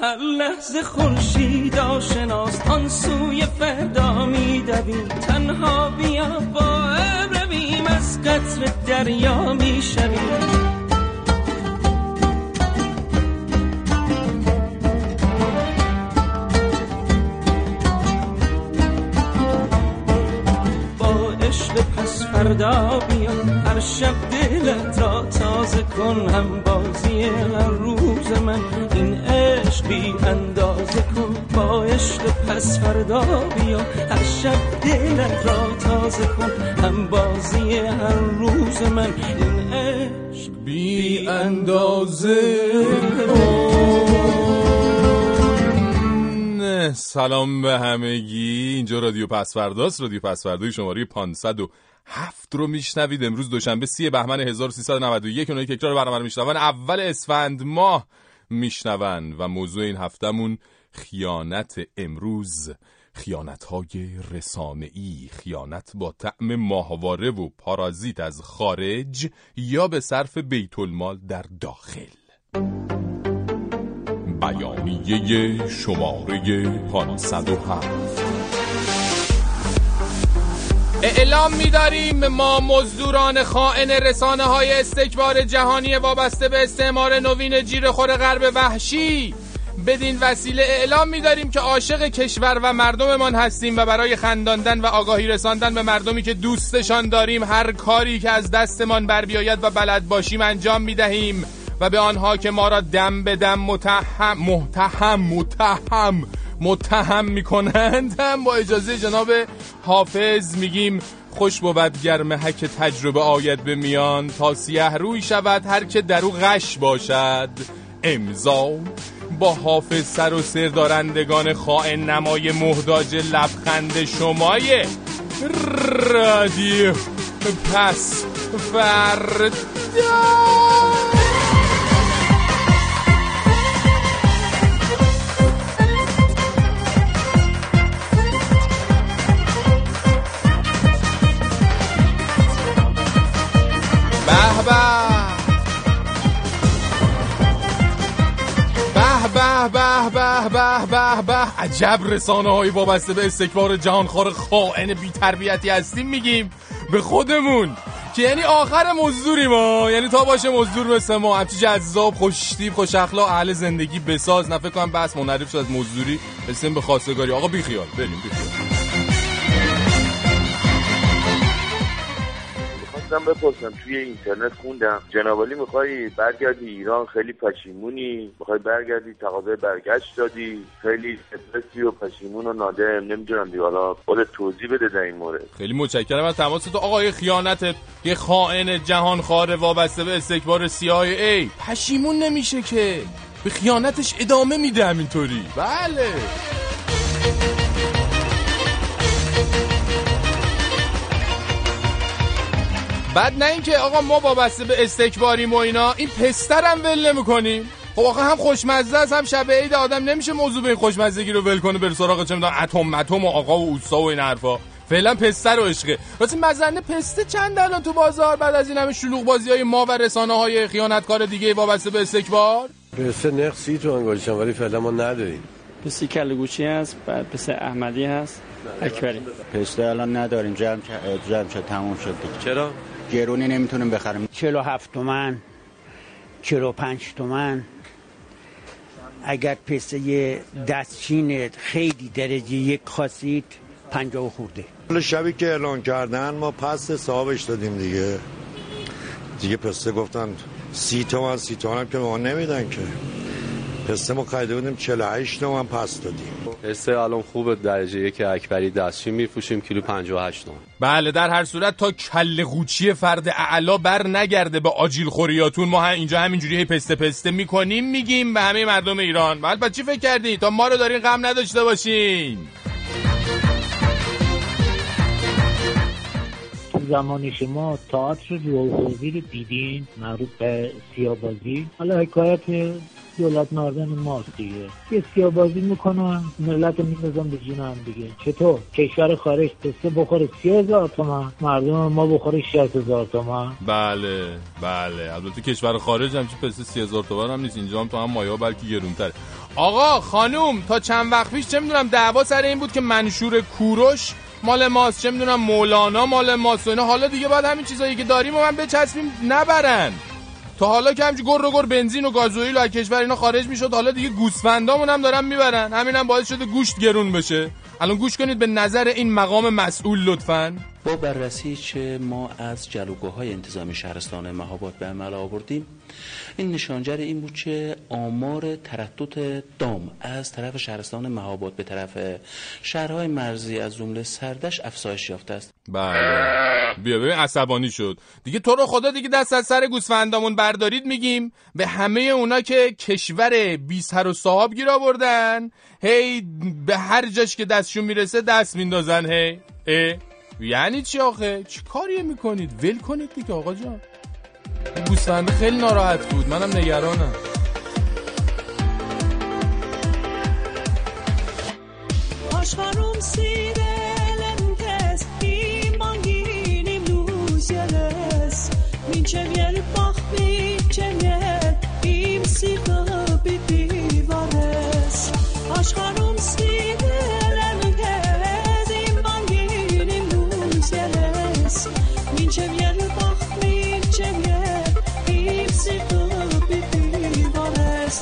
هر لحظه خورشید آشناست آن سوی فردا میدویم. تنها بیا با ابر از قطر دریا می‌شویم. فردا بیا هر شب دلت را تازه کن هم بازی هر روز من. این عشق بی اندازه کن با عشق پس فردا بیا هر شب دلت را تازه کن هم بازی هر روز من. این عشق بی اندازه سلام به همگی. اینجا رادیو پسورداست رادیو پسوردای شماره 507 رو میشنوید. امروز دوشنبه 3 بهمن 1391 اونایی که تکرار برنامه رو میشنون. اول اسفند ماه میشنون و موضوع این هفتمون خیانت امروز خیانت های رسانه ای خیانت با طعم ماهواره و پارازیت از خارج یا به صرف بیت المال در داخل. بیانیه شماره 507 اعلام می‌داریم ما مزدوران خائن رسانه های استکبار جهانی وابسته به استعمار نوین جیرخور غرب وحشی. بدین وسیله اعلام می‌داریم که عاشق کشور و مردممان هستیم و برای خنداندن و آگاهی رساندن به مردمی که دوستشان داریم هر کاری که از دستمان بر بیاید و بلد باشیم انجام می‌دهیم. و به آنها که ما را دم به دم متهم متهم متهم متهم می‌کنند. هم با اجازه جناب حافظ میگیم خوش بود گرم حک تجربه آید به میان. تا سیه روی شود هر که در او غش باشد. امضا. با حافظ سر و سر دارندگان خائن نمای محتاج لبخند شمای رادیو. پس فردا. به. به به به به به به. عجب رسانه های وابسته به استکبار جهانخوار خائن بی تربیتی هستیم میگیم به خودمون. که یعنی آخر مزدوری ما یعنی تا باشه مزدور مثل ما. همچی جذاب خوشتیب خوش اخلاق اهل زندگی بساز. نفکر کنم بس منعرف شد از مزدوری. اسم به خواستگاری. آقا بیخیال بریم بیخیال خواستم بپرسم توی اینترنت خوندم. جنابالی می‌خوای برگردی ایران؟ خیلی پشیمونی. می‌خوای برگردی؟ تقاضای برگشت دادی. خیلی استرسی و پشیمون و نادم. نمی‌دونم دیگه. حالا خودت توضیح بده در این مورد. خیلی متشکرم. از تماس تو آقای خیانت یه خائن جهان خاره وابسته به استکبار CIA پشیمون نمیشه که. به خیانتش ادامه میده همینطوری. بله. بعد نه اینکه آقا ما وابسته به استکباریم و اینا این پسترم ول نمی‌کنیم خب آقا هم خوشمزه است هم شب عید آدم نمیشه موضوع به این خوشمزگی رو ول کنه بر سراغ چه می‌دونم اتم متم و آقا و اوستا و این حرفا. فعلا پستر و عشقه. واسه مزنه پسته چند الان تو بازار بعد از این همه شلوغ بازی های ما و رسانه های خیانتکار دیگه وابسته به استکبار؟ پسته نرخ سی تومن گذاشتم ولی فعلا ما نداریم. پستی کله گوچی هست بعد پسته احمدی هست. اکبری. پسته الان نداریم جمع جمع شد تموم شد دیگه. چرا؟ گرونی نمی‌تونیم بخریم. 47 تومن 45 تومن اگر پسته دستچین خیلی درجه یک خواستید پنجاه و خورده. حالا شبی که اعلان کردن ما پس حسابش دادیم دیگه. دیگه پسته گفتن سی تومن سی تومن هم که ما نمیدن که. پسته ما خریده بودیم 48 تومن پس دادیم. پسته الان خوبه درجه یک اکبری دستشی میفروشیم؟ کیلو 58 تومن بله در هر صورت تا کل قوچی فرد اعلا بر نگرده به آجیل خوریاتون. ما اینجا همینجوری هی پسته پسته می‌کنیم میگیم به همه مردم ایران. بله چی فکر کردی تا ما رو دارین غم نداشته باشین. زمان شما تئاتر روحوزی رو دیدین مربوط به سیابازی حالا حکایت دولت مردن ماست دیگه. یه سیابازی می‌کنن ملت میندازن به جون هم دیگه. چطور؟ کشور خارج پسته بخوره سی هزار تومن مردم ما بخوره شست هزار تومن بله بله. البته کشور خارج هم چی پسته سی هزار تومن هم نیست. اینجا هم تو هم مایه بلکه گرونتره. آقا خانوم تا چند وقت پیش چه می‌دونم دعوا سر این بود که منشور کوروش مال ماست چه می‌دونم مولانا مال ماست و اینا. حالا دیگه باید همین چیزایی که داریم و من بچسبیم نبرن. تا حالا که همچه گر گر بنزین و گازوئیل و کشور اینا خارج می‌شد حالا دیگه گوسفندامون هم دارن می‌برن. همینم هم باعث شده گوشت گرون بشه. الان گوش کنید به نظر این مقام مسئول لطفا. با بررسی که ما از جلوگاه های انتظامی شهرستان مهاباد به عمل آوردیم این نشانجر این بود که آمار تردد دام از طرف شهرستان مهاباد به طرف شهرهای مرزی از جمله سردش افزایش یافته است. بله. بیا ببین عصبانی شد. دیگه تو رو خدا دیگه دست از سر گوسفندامون بردارید میگیم. به همه اونا که کشور بی سر و صاحب گیر آوردن هی به هر جاش که دستشون می‌رسه دست میندازن هی اه. یعنی چی آخه؟ چی کاری می‌کنید؟ ول کنید دیگه آقا جان. گوسفند خیلی ناراحت بود. منم نگرانم. آشخارم سیده Çeviri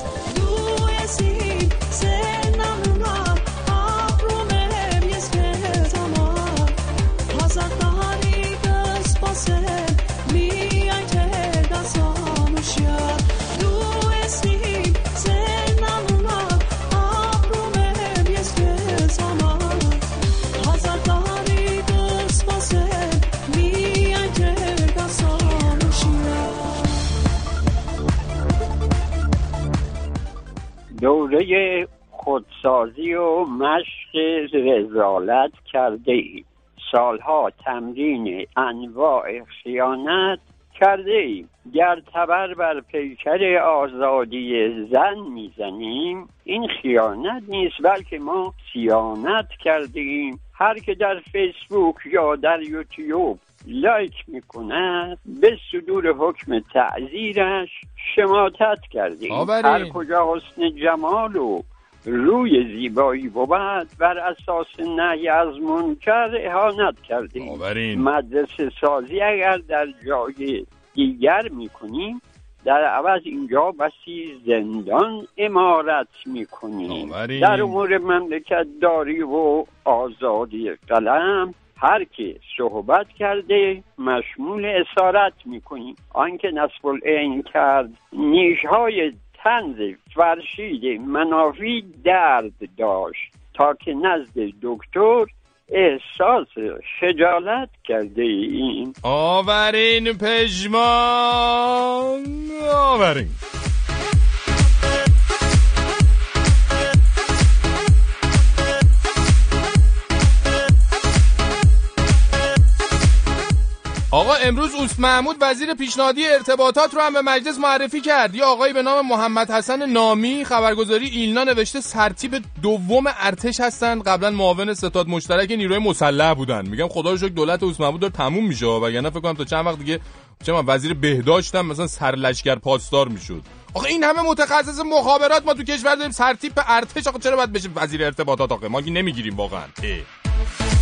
ます。خودسازی و مشق رزالت کرده ایم سالها تمرین انواع خیانت کرده ایم گر تبر بر پیکر آزادی زن می‌زنیم این خیانت نیست بلکه ما سیانت کرده ایم. هر که در فیسبوک یا در یوتیوب لایک می‌کند به صدور حکم تعذیرش شماتت کردیم. هر کجا حسن جمال و روی زیبایی بود بر اساس نهی از منکر اهانت کردیم. مدرسه سازی اگر در جای دیگر می‌کنیم در عوض اینجا بسی زندان امارت می‌کنیم. در امور مملکت داری و آزادی قلم هر که صحبت کرده مشمول اسارت می‌کنیم آنکه نصب العین کرد نیشهای تنز فرشید منافی درد داشت تا که نزد دکتر احساس خجالت کرده ایم آورین پژمان آورین. آقا امروز اوست محمود وزیر پیشنهادی ارتباطات رو هم به مجلس معرفی کرد. یه آقایی به نام محمد حسن نامی خبرگزاری ایلنا نوشته سرتیپ دوم ارتش هستن. قبلا معاون ستاد مشترک نیروی مسلح بودن. میگم خدا رو شکر دولت اوست محمود داره تموم میشه. وگرنه فکر کنم تا چند وقت دیگه چه من وزیر بهداشت هم مثلا سرلشکر پاسدار می‌شد. آخه این همه متخصص مخابرات ما تو کشور داریم. سرتیپ ارتش آخه چرا باید بشه وزیر ارتباطات؟ آخه ما نمی‌گیریم واقعا. اه.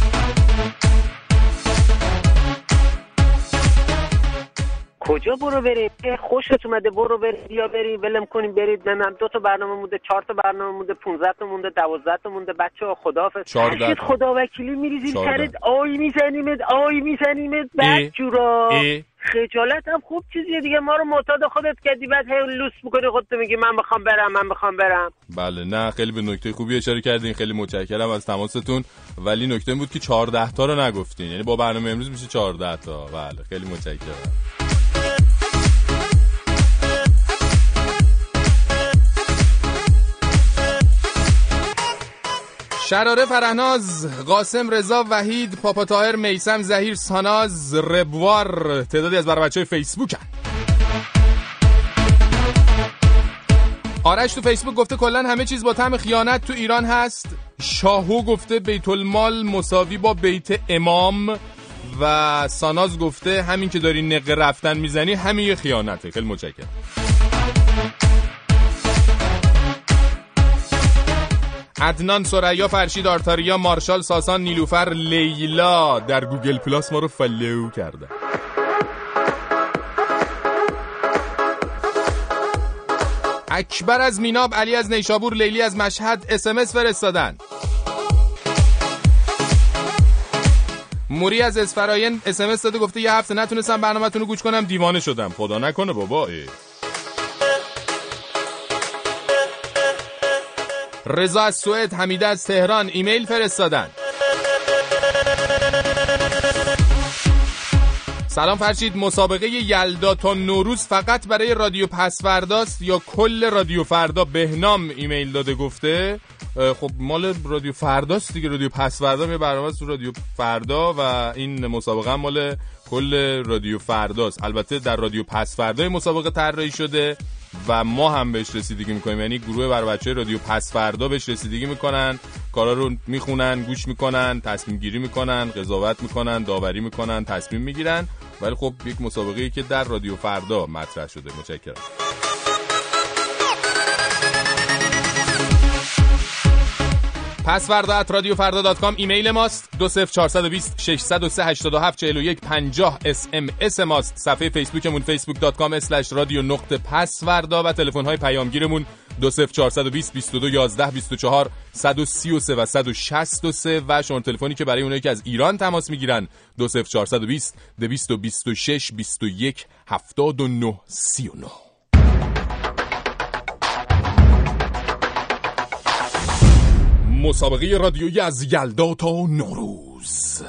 کجا برو بریم اه، خوشت اومده برو بریم بیا بریم ولم کنیم برید. نمی‌دونم دو تا برنامه مونده چهار تا برنامه مونده 15 تا مونده 12 تا مونده. بچه ها خداحافظ. خدا وکیلی میریزیم. سرت. آی میزنیمت آی میزنیمت اه، بعد جورا. اه. خجالت هم خوب چیزیه دیگه. ما رو معتاد خودت کردی بعد هی لوس می‌کنی خودت میگی من می‌خوام برم من می‌خوام برم. بله نه خیلی به نکته خوبی اشاره کردین. خیلی متشکرم از تماستون. ولی نکته این بود که 14 تا رو نگفتین. یعنی با برنامه امروز میشه 14 تا. بله خیلی متشکرم. شراره فرهناز قاسم رضا وحید پاپا طاهر میسم زهیر ساناز ربوار تعدادی از بر بچه های فیسبوک هن. آرش تو فیسبوک گفته کلا همه چیز با طعم خیانت تو ایران هست. شاهو گفته بیت المال مساوی با بیت امام و ساناز گفته همین که داری نقه رفتن می‌زنی همین یه خیانته. خیلی متشکرم. عدنان سریا فرشید آرتاریا مارشال ساسان نیلوفر لیلا در Google Plus ما رو follow کرده. اکبر از میناب علی از نیشابور لیلی از مشهد SMS فرستادن. موری از اسفراین SMS داده گفته یه هفته نتونستم برنامه‌تون رو گوش کنم. دیوانه شدم. خدا نکنه بابا. ای. رضا از سوئد حمیده از تهران. ایمیل فرستادن. سلام فرشید. مسابقه یلدا تا نوروز فقط برای رادیو پسورداست یا کل رادیو فردا؟ بهنام ایمیل داده گفته. خب مال رادیو فرداست دیگه. رادیو پسوردا یه برنامه رادیو فردا و این مسابقه مال کل رادیو فرداست. البته در رادیو پسفردا این مسابقه طراحی شده و ما هم بهش رسیدگی می‌کنیم. یعنی گروه بر و بچه رادیو پس فردا بهش رسیدگی می‌کنن. کارا رو می‌خونن گوش می‌کنن تصمیم گیری می‌کنن قضاوت می‌کنن داوری می‌کنن تصمیم می‌گیرن. ولی خب یک مسابقه ای که در رادیو فردا مطرح شده. متشکرم. پس فردا at رادیو فردا dot com ایمیل ماست. دو صفر چارصد و بیست ششصد و سه هشتاد و هفت چهل و یک پنجاه SMS ماست. صفحه فیسبوکمون Facebook dot com slash رادیو نقطه پس فردا و تلفن های پیامگیرمون. دو سف چار سد و بیست بیست و دو یازده بیست و چهار سد و سی و سه و سد و شست و سه و شمار تلفنی که برای اونایی که از ایران تماس می‌گیرن دو سف چار سد و بیست دو بیست و بیست و شش بیست و یک هفتاد و نه سی و نه. مسابقه رادیویی از یلدا تا نوروز.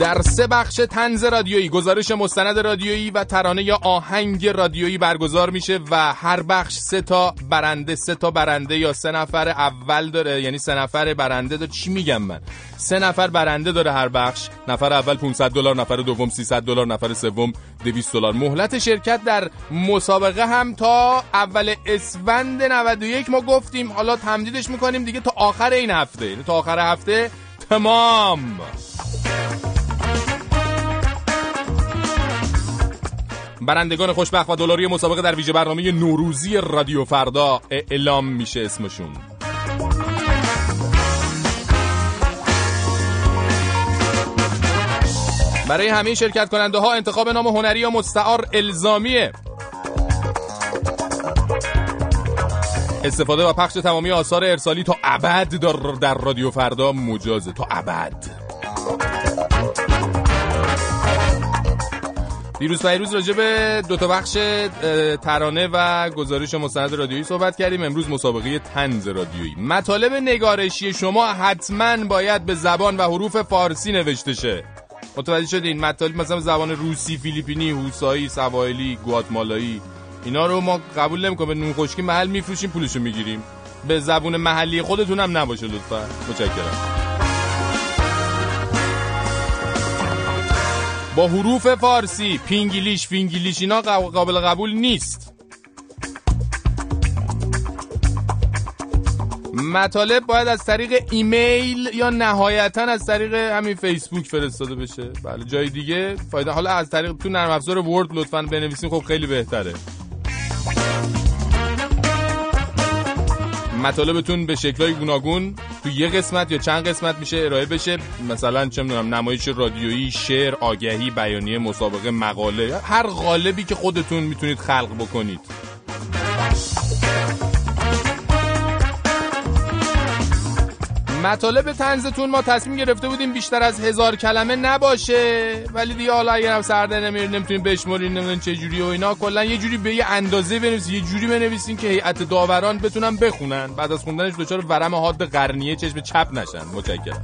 در سه بخش تنز رادیویی گزارش مستند رادیویی و ترانه یا آهنگ رادیویی برگزار میشه و هر بخش سه تا برنده سه تا برنده یا سه نفر اول داره یعنی سه نفر برنده داره. چی میگم من؟ سه نفر برنده داره هر بخش نفر اول 500 دلار نفر دوم 300 دلار نفر سوم 200 دلار. مهلت شرکت در مسابقه هم تا اول اسفند 91 ما گفتیم حالا تمدیدش می‌کنیم دیگه تا آخر این هفته. یعنی تا آخر هفته تمام. برندگان خوشبخت و دلاری مسابقه در ویژه برنامه نوروزی رادیو فردا اعلام میشه اسمشون. برای همه شرکت کننده ها انتخاب نام هنری یا مستعار الزامیه. استفاده و پخش تمامی آثار ارسالی تا ابد در, رادیو فردا مجازه تا ابد. دیروز پیروز راجع به دو تا بخش ترانه و گزارش مستند رادیویی صحبت کردیم. امروز مسابقه تنز رادیویی. مطالب نگارشی شما حتما باید به زبان و حروف فارسی نوشته شه. متوجه شدین؟ مطالب مثلا زبان روسی فیلیپینی هوسایی سواحلی گواتمالایی اینا رو ما قبول نمی‌کنیم. به نون خشکی محل میفروشیم پولشو می‌گیریم. به زبون محلی خودتون هم نباشه لطفا. متشکرم. با حروف فارسی پینگلیش فینگلیش اینا قا- قابل قبول نیست. مطالب باید از طریق ایمیل یا نهایتا از طریق همین فیسبوک فرستاده بشه. بله جای دیگه فایده حالا از طریق تو نرم افزار Word لطفا بنویسین. خب خیلی بهتره. مطالبتون به شکلهای گوناگون تو یه قسمت یا چند قسمت میشه ارائه بشه. مثلا چه می‌دونم نمایش رادیویی شعر آگهی بیانیه مسابقه مقاله هر قالبی که خودتون می‌تونید خلق بکنید. مطالب تنزتون ما تصمیم گرفته بودیم بیشتر از هزار کلمه نباشه. ولی دیگه حالا اگر هم سرده نمیر نمی‌تونیم بشمارین نمی‌دونین چه جوری و اینا. کلا یه جوری به یه اندازه بنویسین یه جوری بنویسین که هیئت داوران بتونن بخونن. بعد از خوندنش دچار ورم حاد قرنیه چشم چپ نشن. متشکرم.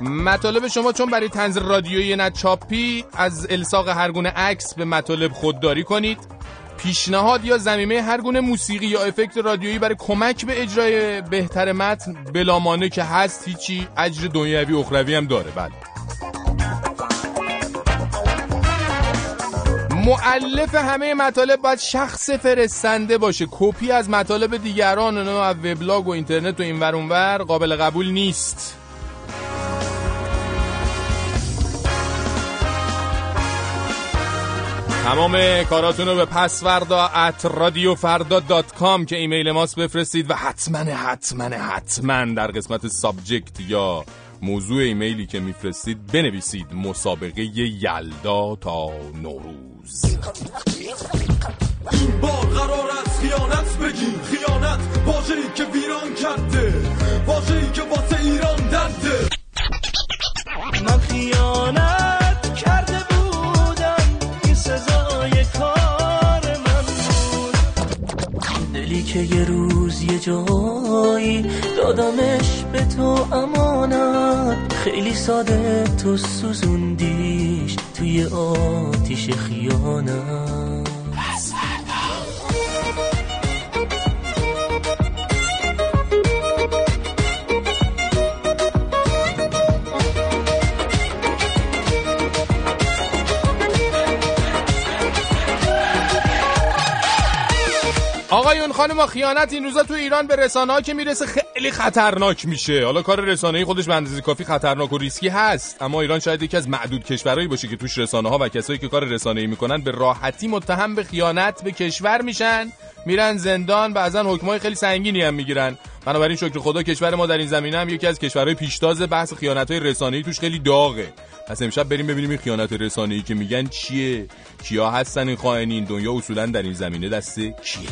مطالب شما چون برای تنز رادیویی نه چاپی از الساق هر گونه عکس به مطالب خودداری کنید. پیشنهاد یا زمینه هر گونه موسیقی یا افکت رادیویی برای کمک به اجرای بهتر متن بلامانه که هست هیچی اجر دنیوی اخروی هم داره. بله. معلف همه مطالب باید شخص فرستنده باشه. کپی از مطالب دیگران و وبلاگ و اینترنت و این ور اونور قابل قبول نیست. تمام کاراتون رو به پس فردا at رادیو فردا dot com که ایمیل ماست بفرستید و حتما حتما حتما در قسمت subject یا موضوع ایمیلی که میفرستید بنویسید مسابقه یلدا تا نوروز. این بار قرار است خیانت بگیم. خیانت واژه‌ای که ویران کرده. واژه‌ای که واسه ایران درده. من خیانت که یه روز یه جایی دادمش به تو امانت. خیلی ساده تو سوزوندیش توی آتیش خیانت. خانم خیانت این روزا تو ایران به رسانه ها که می‌رسه خیلی خطرناک میشه. حالا کار رسانه‌ای خودش به اندازه کافی خطرناک و ریسکی هست. اما ایران شاید یکی از معدود کشورهایی باشه که توش رسانه ها و کسایی که کار رسانه‌ای می‌کنن به راحتی متهم به خیانت به کشور میشن. میرن زندان بعضا حکمای خیلی سنگینی هم می‌گیرن. بنابراین شکر خدا کشور ما در این زمینه هم یکی از کشورهای پیشتاز بحث خیانت های رسانه‌ای توش خیلی داغه. پس امشب بریم ببینیم این خیانت رسانه‌ای که میگن چیه؟ کیا هستن این خائنین؟ دنیا اصولا در این زمینه دست کیه؟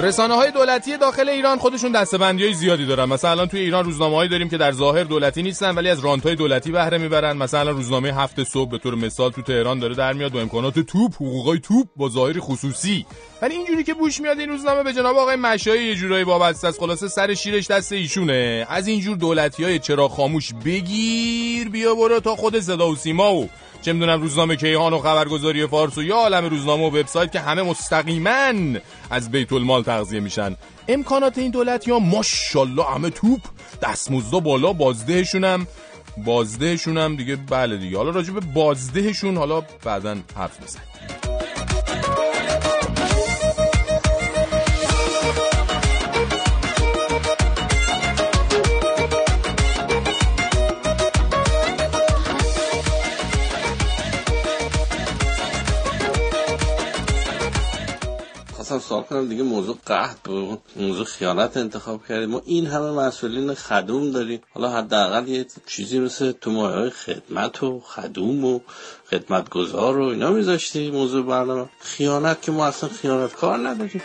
رسانه های دولتی داخل ایران خودشون دستبندی های زیادی دارن. مثلا الان توی ایران روزنامه داریم که در ظاهر دولتی نیستن ولی از رانت های دولتی بهره می‌برن. مثلا روزنامه هفت صبح به طور مثال تو تهران داره در میاد با امکانات توپ حقوقای توپ با ظاهر خصوصی. ولی اینجوری که بوش میاد این روزنامه به جناب آقای مشایی یه جورایی وابسته است. خلاصه سر شیرش دست ایشونه. از اینجور دولتی های چرا خاموش بگیر بیا برو تا خود صدا و سیما و چه می‌دونم روزنامه کیهان و خبرگزاری فارس و یا عالم روزنامه و وبسایت که همه مستقیما از بیت المال تغذیه میشن. امکانات این دولت یا ماشاءالله همه توپ. دستمزدا بالا بازدهشون هم بازدهشون هم دیگه بله دیگه. حالا راجع به بازدهشون حالا بعدا حرف میزن خواستم سوال کنم دیگه موضوع قهد بود موضوع خیانت انتخاب کردیم. ما این همه مسئولین خدوم داریم. حالا حداقل یه چیزی مثل تو مایه خدمت و خدوم و خدمتگزار و اینا میذاشتی موضوع برنامه. خیانت که ما اصلا خیانت کار نداریم.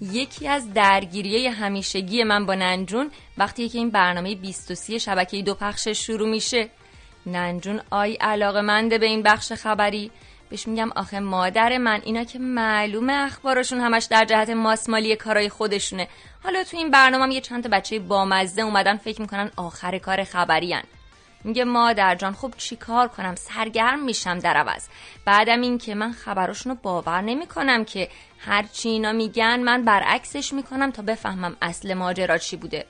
یکی از درگیری همیشگی من با ننجون وقتی که این برنامه 23 شبکه دو پخش شروع میشه. ننجون آی علاقه منده به این بخش خبری. بهش میگم آخه مادر من اینا که معلومه اخبارشون همش در جهت ماسمالی کارای خودشونه. حالا تو این برنامه یه چند تا بچه بامزه اومدن فکر می‌کنن آخر کار خبری هن. میگه مادر جان خب چی کار کنم؟ سرگرم میشم در عوض. بعدم این که من خبراشونو باور نمی‌کنم که هرچی اینا میگن من برعکسش می‌کنم تا بفهمم اصل ماجرا چی بوده.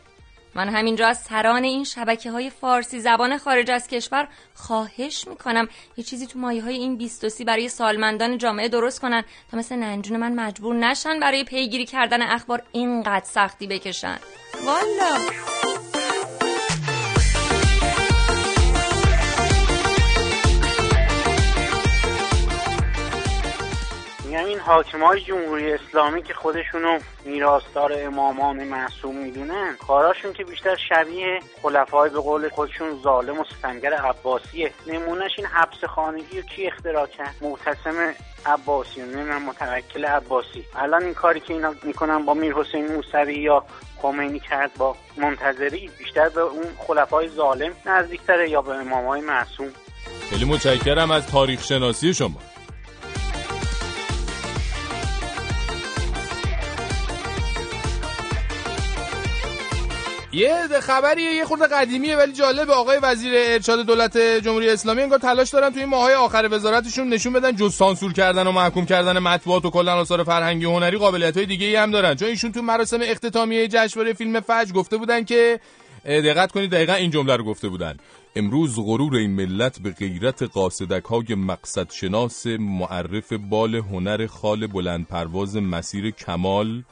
من همینجا از سران این شبکه های فارسی زبان خارج از کشور خواهش می‌کنم. یه چیزی تو مایه های این بیستوسی برای سالمندان جامعه درست کنن تا مثل ننجون من مجبور نشن برای پیگیری کردن اخبار اینقدر سختی بکشن. والا. میگم این حاکم های جمهوری اسلامی که خودشونو میراستار امامان معصوم می‌دونن کاراشون که بیشتر شبیه خلفای به قول خودشون ظالم و ستمگر عباسیه. نمونهش این حبس خانگی رو کی اختراع کرد؟ معتصم عباسی نمی‌دونم متوکل عباسی. الان این کاری که اینا می‌کنن با میر حسین موسوی یا خمینی کرد با منتظری بیشتر به اون خلفای ظالم نزدیکتره یا به امامای معصوم. خیلی متشکرم از تاریخ شناسی شما. یه خبریه یه خورده قدیمیه ولی جالبه. آقای وزیر ارشاد دولت جمهوری اسلامی انگار تلاش دارن توی این ماهای آخر وزارتشون نشون بدن جز سانسور کردن و محکوم کردن مطبوعات و کلا آثار فرهنگی و هنری قابلیت های دیگه ای هم دارن. چون ایشون تو مراسم اختتامیه جشنواره فیلم فجر گفته بودن که دقت کنید دقیقا این جمله رو گفته بودن. امروز غرور این ملت به غیرت قاصدک های مقصد شناس معرف بال هنر خال بلند پرواز مسیر کمال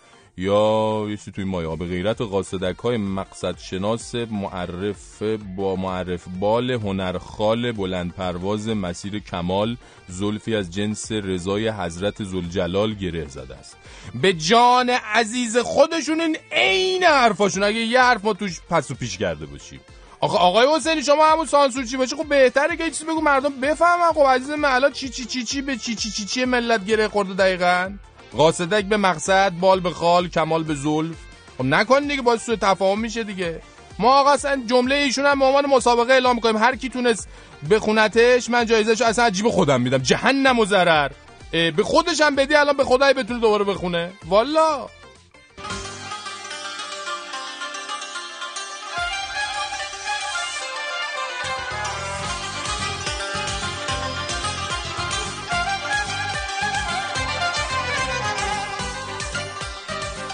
یا یه چیزی توی مایه. به غیرت قاصدک های مقصد شناس معرف با معرف بال هنر خال بلند پرواز مسیر کمال زلفی از جنس رضای حضرت زلجلال گره زده است. به جان عزیز خودشون این عین حرفاشون. اگه یه حرف ما توش پس و پیش کرده باشیم. آخه آقای حسینی شما همون سانسور چی؟ باشه خب بهتره که چیزی بگو مردم بفهمن. خب عزیز من الان چی چی چی چی؟ به چی چی چی چی ملت گره خورده دقیقا؟ قاصدک به مقصد بال به خال کمال به زلف. خب نکن دیگه باعث سوء تفاهم میشه دیگه. ما آقا اصلا جمله ایشون هم عنوان مسابقه اعلام می‌کنیم. هر کی تونست بخونتش من جایزش اصلا عجیب خودم میدم. جهنم و ضرر. به خودش هم بدی الان به خدای بتونه دوباره بخونه. والا!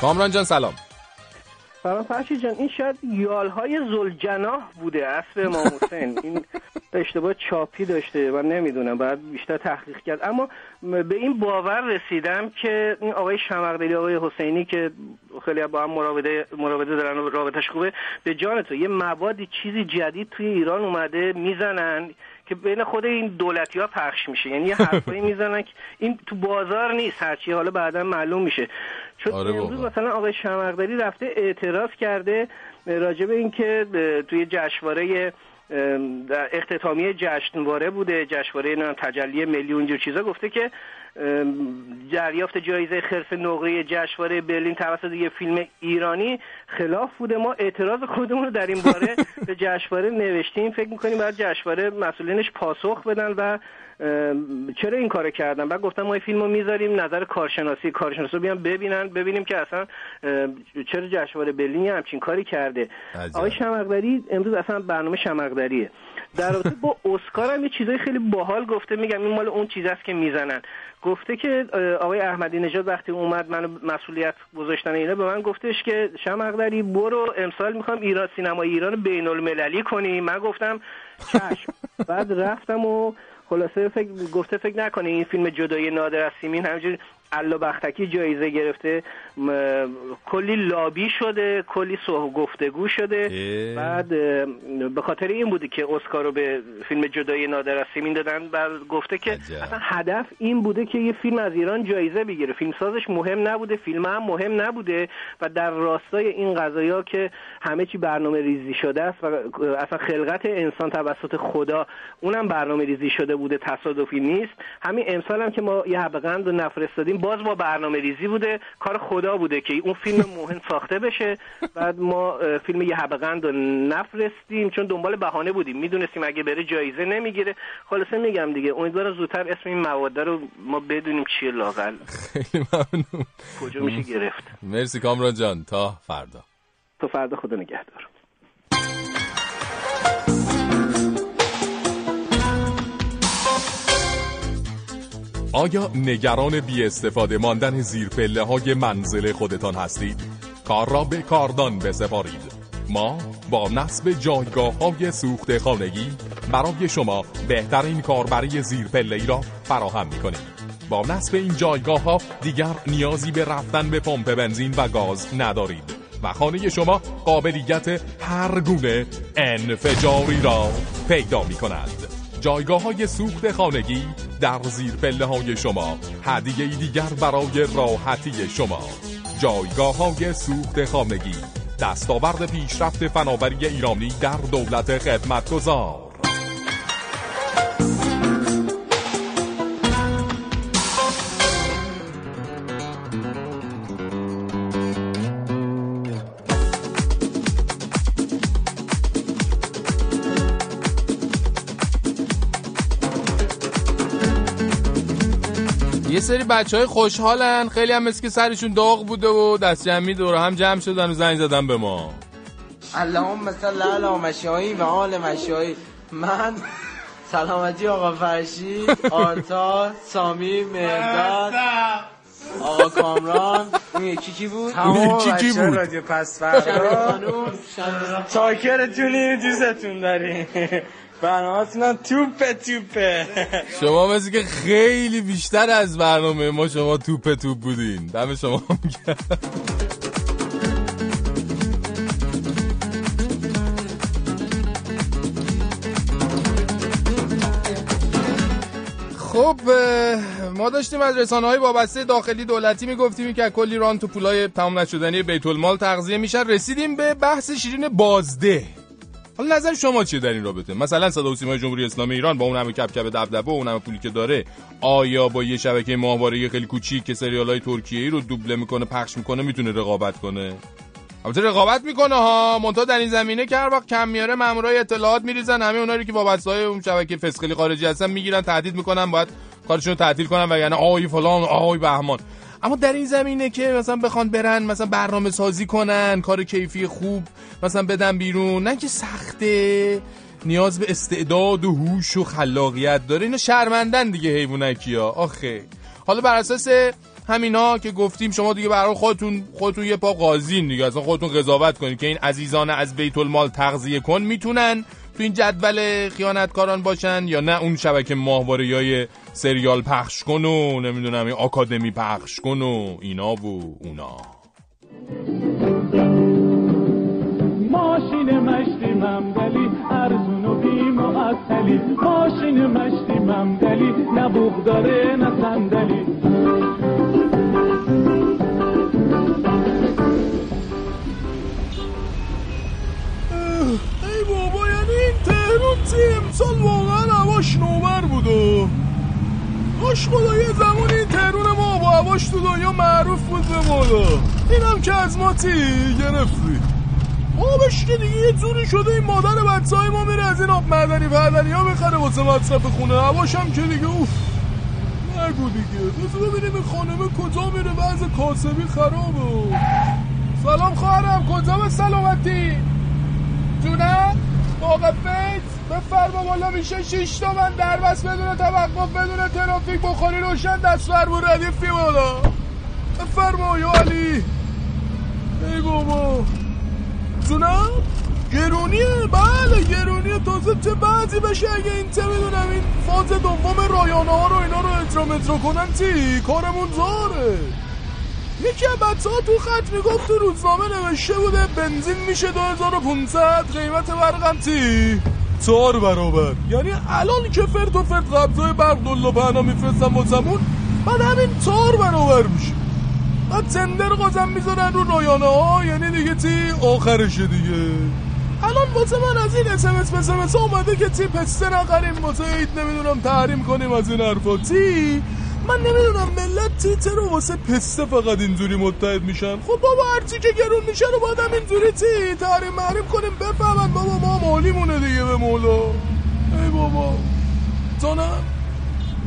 کامران جان سلام. سلام فرشی جان این شاید یالهای زلجناح بوده اصل امام حسین. این اشتباه چاپی داشته من نمی‌دونم باید بیشتر تحقیق کرد. اما به این باور رسیدم که این آقای شمقدری آقای حسینی که خیلی با هم مراوده مراوده دارن و رابطش خوبه به جان تو یه موادی چیزی جدید توی ایران اومده می‌زنن که بین خود این دولتی ها پخش میشه. یعنی یه حرفایی می‌زنن که این تو بازار نیست هرچی حالا بعدا معلوم میشه. چون آره امروز. مثلا آقای شمقدری رفته اعتراض کرده راجع به اینکه توی جشنواره در اختتامیه جشنواره بوده جشنواره تجلی ملی و اینجور چیزا گفته که دریافت جایزه خرس نقره جشنواره برلین توسط یه فیلم ایرانی خلاف بوده ما اعتراض خودمون رو در این باره به جشنواره نوشتیم فکر می‌کنیم باید جشنواره مسئولینش پاسخ بدن و چرا این کارو کردن؟ بعد گفتم ما این فیلم رو می‌ذاریم نظر کارشناسی کارشناس رو بیان ببینن ببینیم که اصلا چرا جشنواره برلین همچین کاری کرده. آقای شمقدری امروز اصلا برنامه شمقدریه در رابطه با اسکار هم یه چیزای خیلی باحال گفته میگم این مال اون چیز است که می‌زنن. گفته که آقای احمدی نژاد وقتی اومد منو مسئولیت گذاشتن اینا به من گفتش که شمقدری برو امسال می‌خوام ایران سینما ایران بین المللی کنی. من گفتم چشم. بعد رفتم و خلاصه فکر گفته فکر نکنه این فیلم جدای نادر از سیمین همینجوری الا بختکی جایزه گرفته م- کلی لابی شده کلی صحبت گفتگو شده. اه. بعد به خاطر این بوده که اسکار رو به فیلم جدای نادر از سیمین دادن و گفته که اصلا هدف این بوده که یه فیلم از ایران جایزه بگیره. فیلمسازش مهم نبوده فیلم هم مهم نبوده و در راستای این قضايا که همه چی برنامه ریزی شده است و اصلا خلقت انسان توسط خدا اونم برنامه ریزی شده بوده تصادفی نیست. همین امسال هم که ما یه حبقند رو نفرستادیم باز با برنامه ریزی بوده کار خدا بوده که اون فیلم مهم ساخته بشه. بعد ما فیلم یه حبقند رو نفرستیم چون دنبال بهانه بودیم. می‌دونستیم اگه بره جایزه نمی‌گیره. خلاصه میگم دیگه امیدوارم زودتر اسم این مواده رو ما بدونیم چیه لاقل خیلی ممنون. کجا میشه گرفت. مرسی کامران جان. تا فردا. تو فردا خدا نگهدار. آیا نگران بی استفاده ماندن زیر پله های منزل خودتان هستید؟ کار را به کاردان بسپارید ما با نصب جایگاه های سوخت خانگی برای شما بهترین کاربری زیر پله ای را فراهم می کنیم. با نصب این جایگاه ها دیگر نیازی به رفتن به پمپ بنزین و گاز ندارید و خانه شما قابلیت هر گونه انفجاری را پیدا می کند جایگاه های سوخت خانگی در زیر پله های شما هدیه دیگر برای راحتی شما. جایگاه های سوخت خانگی دستاورد پیشرفت فناوری ایرانی در دولت خدمتگزار. سری بچه های خوشحالن. خیلی هم مثل که سرشون داغ بوده و دست جمعی دور هم جمع شدن و زنگ زدن به ما. اللهم صل علی مشایی و آل مشایی من سلامتی آقا فرشی آرتا سامی مرداد آقا کامران. اون یکی کی بود؟ اون یکی کی بود؟ رادیو پس فردا. چاکرتونی دوستتون داریم. برنامه‌تون توپه توپه. شما مثل که خیلی بیشتر از برنامه ما شما توپ توپ بودین. دم شما. خب ما داشتیم از رسانه های وابسته داخلی دولتی می‌گفتیم که کلی ران تو پولای تمام نشدنی بیت المال تغذیه میشن. رسیدیم به بحث شیرین بازده. حالا نظر شما چیه در این رابطه؟ مثلا صدا و سیمای جمهوری اسلامی ایران با اون همه کپکپ دبدبه و اون همه پولی که داره آیا با یه شبکه ماهواره خیلی کوچیک که سریال های ترکیه ای رو دوبله می‌کنه پخش می‌کنه می‌تونه رقابت کنه؟ البته رقابت می‌کنه ها. منتها در این زمینه که هر وقت کم میاره مامورای اطلاعات میریزن. همه اونایی که وابسته های اون شبکه فسقلی خارجی هستن می‌گیرن تهدید می‌کنن باید کارشون رو تعطیل کنن و یعنی آی فلان آی بهمان. اما در این زمینه که مثلا بخوان برن مثلا برنامه سازی کنن کار کیفی خوب مثلا بدن بیرون نه که سخته نیاز به استعداد و هوش و خلاقیت داره. اینو شرمندن دیگه حیوانکی ها. آخه. حالا بر اساس همینا که گفتیم شما دیگه برای خودتون خودتون یه پا قاضین دیگه اصلا خودتون قضاوت کنید که این عزیزان از بیت المال تغذیه کن می‌تونن تو این جدول خیانتکاران باشن یا نه اون شبکه ماهواره های سریال پخش کن و نمی‌دونم آکادمی پخش کن و اینا و اونا. ماشین مشتی ممدلی ارزون و بی معطلی ماشین مشتی ممدلی نه نه صندلی. تهران تی امسال واقعا هواش نوبر بود و کاش خدا یه زمان این تهرون ما با هواش تو دنیا معروف بود به بالا. اینم که از ما تی گرفتی؟ آبش که دیگه یه جوری شده این مادر بچه های ما میره از این آب معدنی پردنی ها بخره واسه مصرف خونه. هواش هم که دیگه اوف. نگو دیگه. بذار ببینیم این خانمه کجا میره. وضع کاسبی خرابه. سلام خواهرم. کجا به سلامتی؟ جونم؟ موقع بفرما بالا میشه شیش تا من در بس بدون توقف بدون ترافیک بخوری روشن دست فرمون ردیفی بالا. بفرما یا علی. ای بابا. جونم گرونیه. بله گرونیه. تازه چه بعضی بشه اگه این چه می‌دونم این فاز دوم رایانه ها رو اینا رو اجرا مترو کنن چی؟ کارمون زاره. یکی از بچه ها تو خط می‌گفت تو روزنامه نوشته بوده بنزین میشه 2500 قیمت برقم چی؟ چهار برابر. یعنی الان که فرد و فرد قبضای برق دلو پهنا میفرستن واسمون بعد همین چهار برابر میشه. بعد تندر قازم می‌ذارن رو رایانه ها یعنی دیگه تی آخرشه دیگه. الان واسه من از این اسمس پسمس اومده که تی پسته نخریم واسه عید نمی‌دونم تحریم کنیم از این حرفا. تی من نمی‌دونم ملت تیتر رو واسه پسته فقط اینجوری متحد میشن. خب بابا هرچی که گرون میشه رو باید هم اینجوری تی تحریم محریم کنیم بفهمن بابا ما مالیمونه دیگه به مولا. ای بابا. تو نه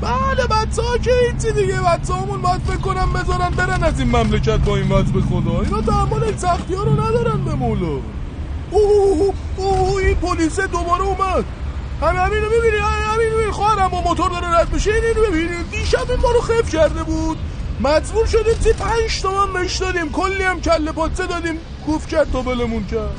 بله بچه که هیچی دیگه بچه همون باید فکر کنم بذارن برن از این مملکت با این وضع به خدا. اینا تحمل این سختی ها رو ندارن به مولا. اوه اوه این پلیسه دوباره اومد. همین همین رو می‌بینی؟ همین می‌بینی. خواهرم با موتور داره رد میشه. این رو ببینی. دیشب این ما رو خف کرده بود. مجبور شدیم تی پنج تومن بهش دادیم. کلی هم کله پاچه دادیم. کوف کرد تا بلمون کرد.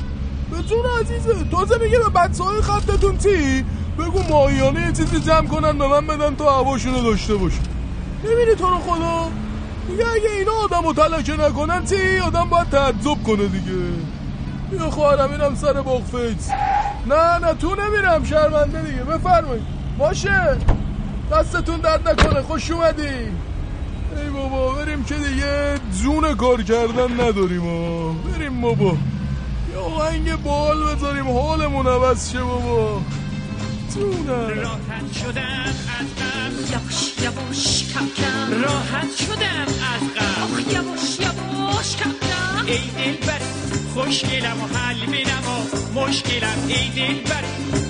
به جون عزیزه تازه میگه به بچه های خطتون چی؟ بگو ماهیانه یه چیزی جمع کنن به من بدن تا هواشونو داشته باشم نمیری تو رو خدا؟ دیگه اگه اینا آدم رو تلکه نکنن چی؟ آدم باید تعجب کنه دیگه. بیا خواهرم اینم سر بغفیت نه نه تو نمیرم شرمنده دیگه. بفرمایید. باشه. دستتون درد نکنه خوش اومدی ای بابا بریم که دیگه جون کار کردن نداریم ها بریم بابا. یا آهنگ بال بذاریم حالمون عوض شه بابا. راحت شدم از غم. یواش یواش کم کم. راحت شدم از غم. یواش یواش کم کم. ای دل بر خوشگلم و حل بنما مشکلم ای دل بر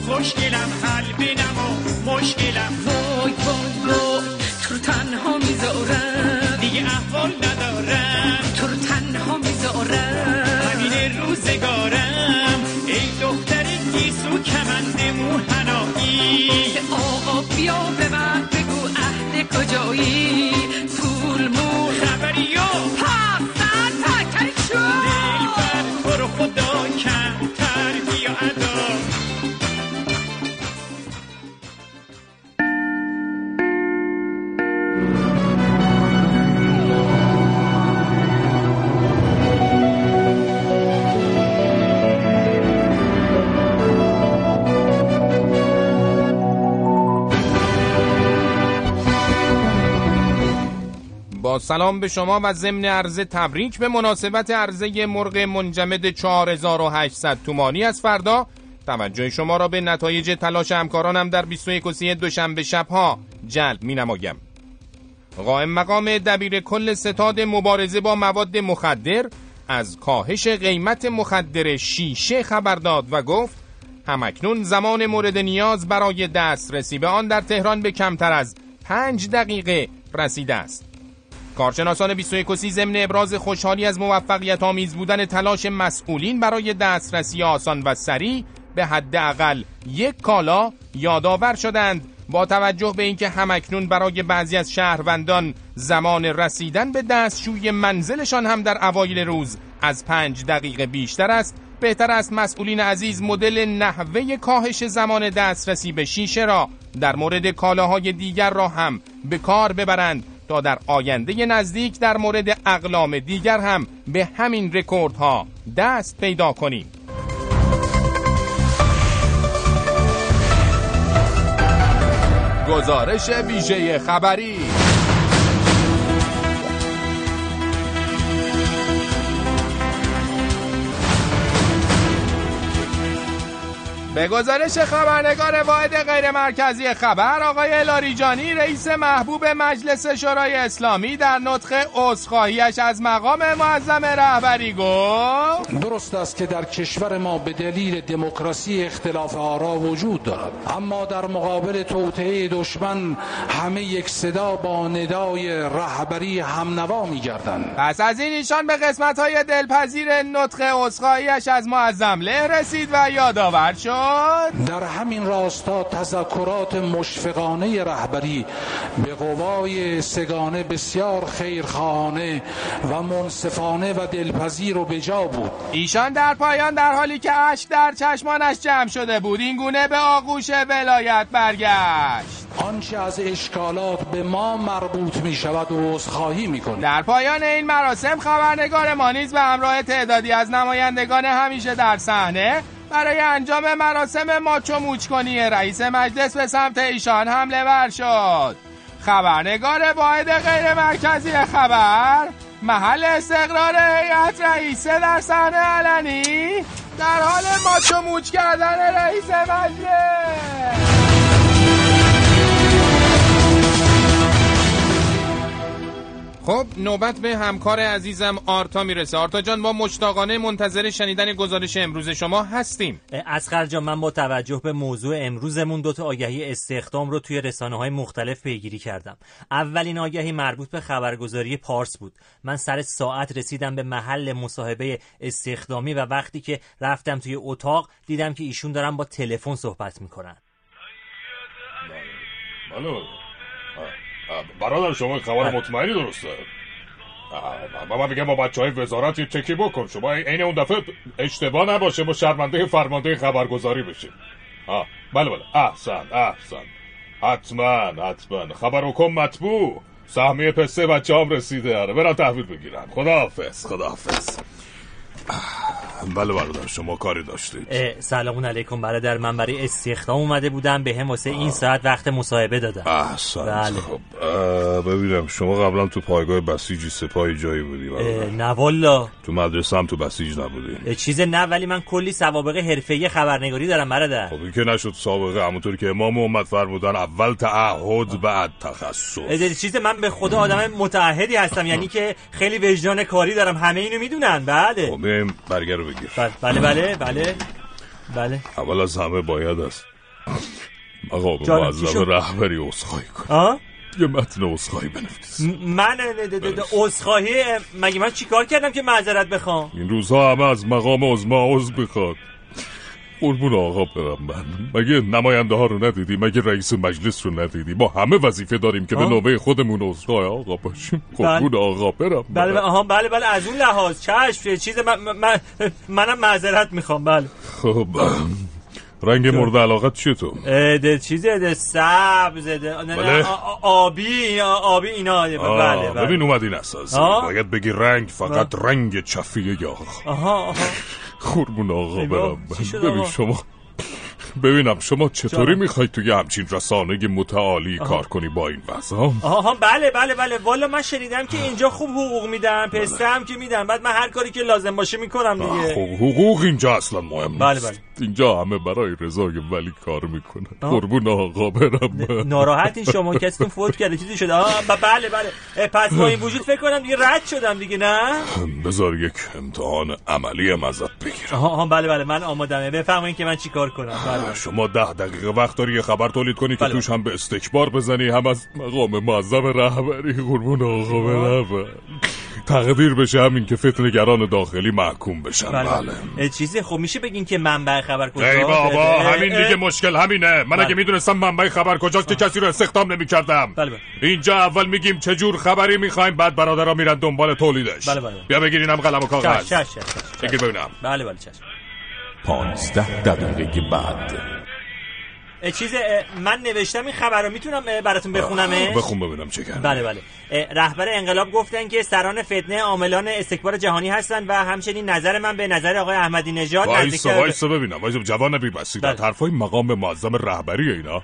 خوشگلم حل بنما مشکلم وای وای وای تو رو تنها می‌ذارم دیگه احوال ندارم تو رو تنها می‌ذارم همین روزگارم ای دختر گیسو کمند موهنایی آقا بیا به من بگو اهل کجایی پول مول با سلام به شما و ضمن عرض تبریک به مناسبت عرضه مرغ منجمد 4800 تومانی از فردا توجه شما را به نتایج تلاش همکارانم در 21 و 3 دوشنبه شبها جلب می نمایم. قائم مقام دبیر کل ستاد مبارزه با مواد مخدر از کاهش قیمت مخدر شیشه خبر داد و گفت همکنون زمان مورد نیاز برای دسترسی به آن در تهران به کمتر از پنج دقیقه رسیده است. کارشناسان 21 و 30 ضمن ابراز خوشحالی از موفقیت آمیز بودن تلاش مسئولین برای دسترسی آسان و سریع به حداقل یک کالا یادآور شدند با توجه به اینکه همکنون برای بعضی از شهروندان زمان رسیدن به دستشوی منزلشان هم در اوایل روز از پنج دقیقه بیشتر است بهتر است مسئولین عزیز مدل نحوه کاهش زمان دسترسی به شیشه را در مورد کالاهای دیگر را هم به کار ببرند در آینده نزدیک در مورد اقلام دیگر هم به همین رکوردها دست پیدا کنیم. گزارش ویژه خبری به گزارش خبرنگار واحد غیر مرکزی خبر آقای لاریجانی رئیس محبوب مجلس شورای اسلامی در نطق عذرخواهیش از مقام معظم رهبری گفت. درست است که در کشور ما به دلیل دموکراسی اختلاف آرا وجود دارد. اما در مقابل توطئه دشمن همه یک صدا با ندای رهبری همنوا می‌گردند. پس از این ایشان به قسمت های دلپذیر نطق عذرخواهیش از معظم له رسید و یادآور شد. در همین راستا تذکرات مشفقانه رهبری به قوای سگانه بسیار خیرخواهانه و منصفانه و دلپذیر و بجا بود. ایشان در پایان در حالی که اشک در چشمانش جمع شده بود این گونه به آغوش ولایت برگشت. آنچه از اشکالات به ما مربوط می شود و عذرخواهی می کنیم در پایان این مراسم خبرنگار ما نیز به همراه تعدادی از نمایندگان همیشه در صحنه برای انجام مراسم ماچو موچ کنی. رئیس مجلس به سمت ایشان حمله ور شد. خبرنگار واحد غیر مرکزی خبر محل استقرار هیئت رئیسه در صحنه علنی در حال ماچو موچ کردن رئیس مجلس. خب نوبت به همکار عزیزم آرتا می‌رسه. آرتا جان ما مشتاقانه منتظر شنیدن گزارش امروز شما هستیم. اسقر جان من با توجه به موضوع امروزمون دوتا آگهی استخدام رو توی رسانه های مختلف پیگیری کردم. اولین آگهی مربوط به خبرگزاری پارس بود. من سر ساعت رسیدم به محل مصاحبه استخدامی و وقتی که رفتم توی اتاق دیدم که ایشون دارن با تلفن صحبت می‌کنن. بله. برادر شما خبر مطمئنی درسته. آه، من میگم با بچه های وزارت یه چکی بکن. شما عین اون دفعه اشتباه نباشه ما شرمنده فرمانده خبرگزاری بشیم. آه بله بله. احسن احسن. حتما حتما. خبر حکم مطبوع. سهمیه پسته بچه هم رسیده. آره برم تحویل بگیرم خداحافظ خداحافظ. بله برادر شما کاری داشتید. سلام علیکم برادر من برای استخدام اومده بودم. به هم واسه این ساعت وقت مصاحبه دادم. احسن بله. خب ببینم شما قبلا تو پایگاه بسیجی سپاهی جایی بودی نه والا تو مدرسه هم تو بسیج نبودی. چیز نه ولی من کلی سوابق حرفه‌ای خبرنگاری دارم برادر. خب که نشد سابقه همونطور که امام محمد فرمودن اول تعهد بعد تخصص. چیز من به خدا آدم متعهدی هستم. یعنی که خیلی وجدان کاری دارم. همه اینو می‌دونن. بله. خب بریم برگر رو بگیر. بله بله بله بله اول از همه باید است. مقام معظم؟ رهبری اصخایی کن یه متن اصخایی بنویس. من اه، مگه من چیکار کردم که معذرت بخوام؟ این روزها همه از مقام عظما عضو بخواد قربون آقا برم من. مگه نماینده ها رو ندیدی؟ مگه رئیس مجلس رو ندیدی؟ ما همه وظیفه داریم که به آه. نوبه خودمون عذرخواه آقا باشیم. قربون آقا برم. بله. آها بله بله از اون لحاظ. چشم چیز من, من منم معذرت می‌خوام بله. خب رنگ مورد علاقت چیه تو؟ ده چیزه ده سبز ده نه بله. آبی آبی اینا بله بله. ببین اومدی نسازی آه. باید بگی رنگ فقط رنگ چفیه یا آها آها. قربون آقا برم ببین؟ شما ببینم شما چطوری. می‌خوای توی همچین رسانه متعالی آها. کار کنی با این وضع ها؟ آها بله بله بله. والا من شنیدم که اینجا خوب حقوق میدن پسته هم که میدن. بعد من هر کاری که لازم باشه می‌کنم دیگه. خب حقوق اینجا اصلا مهم بله، نیست. بله. اینجا همه برای رضای ولی کار می‌کنن. قربون آقا برم. ناراحتین شما. کسیتون فوت کرده چیزی شده. آه بله بله. پس با این وجود فکر کنم دیگه رد شدم دیگه نه؟ بذار یک امتحان عملی ازت بگیرم. آها آها، بله بله. من آمادمه. بفرمایید که من چیکار کنم. بله. بله. شما ده دقیقه وقت داری یه خبر تولید کنی که بله. توش هم به استکبار بزنی هم از مقام معظم رهبری قربون آقا برم تقدیر بشه همین که فتنگران داخلی محکوم بشن. بله. بله. چیزی؟ خب میشه بگین که منبع خبر کجا ای بابا همین دیگه مشکل همینه. من بله. اگه می‌دونستم منبع خبر کجاست که کسی رو استخدام نمی‌کردم. بله بله. اینجا اول میگیم چه جور خبری می‌خوایم بعد برادرها میرن دنبال تولیدش. بله، بله. بیا بگیرینم قلم و کاغذ. بگیر ببینم. بله بله چشم پانزده دقیقه بعد. چیز من نوشتم این خبر رو می‌تونم براتون بخونمش بخون ببینم چه کردی. بله بله. رهبر انقلاب گفتن که سران فتنه عاملان استکبار جهانی هستند و همچنین نظر من به نظر آقای احمدی نژاد وایسا وایسا ببینم. وایسا جوان بی بسیدت. بله. حرفای مقام معظم رهبری اینا.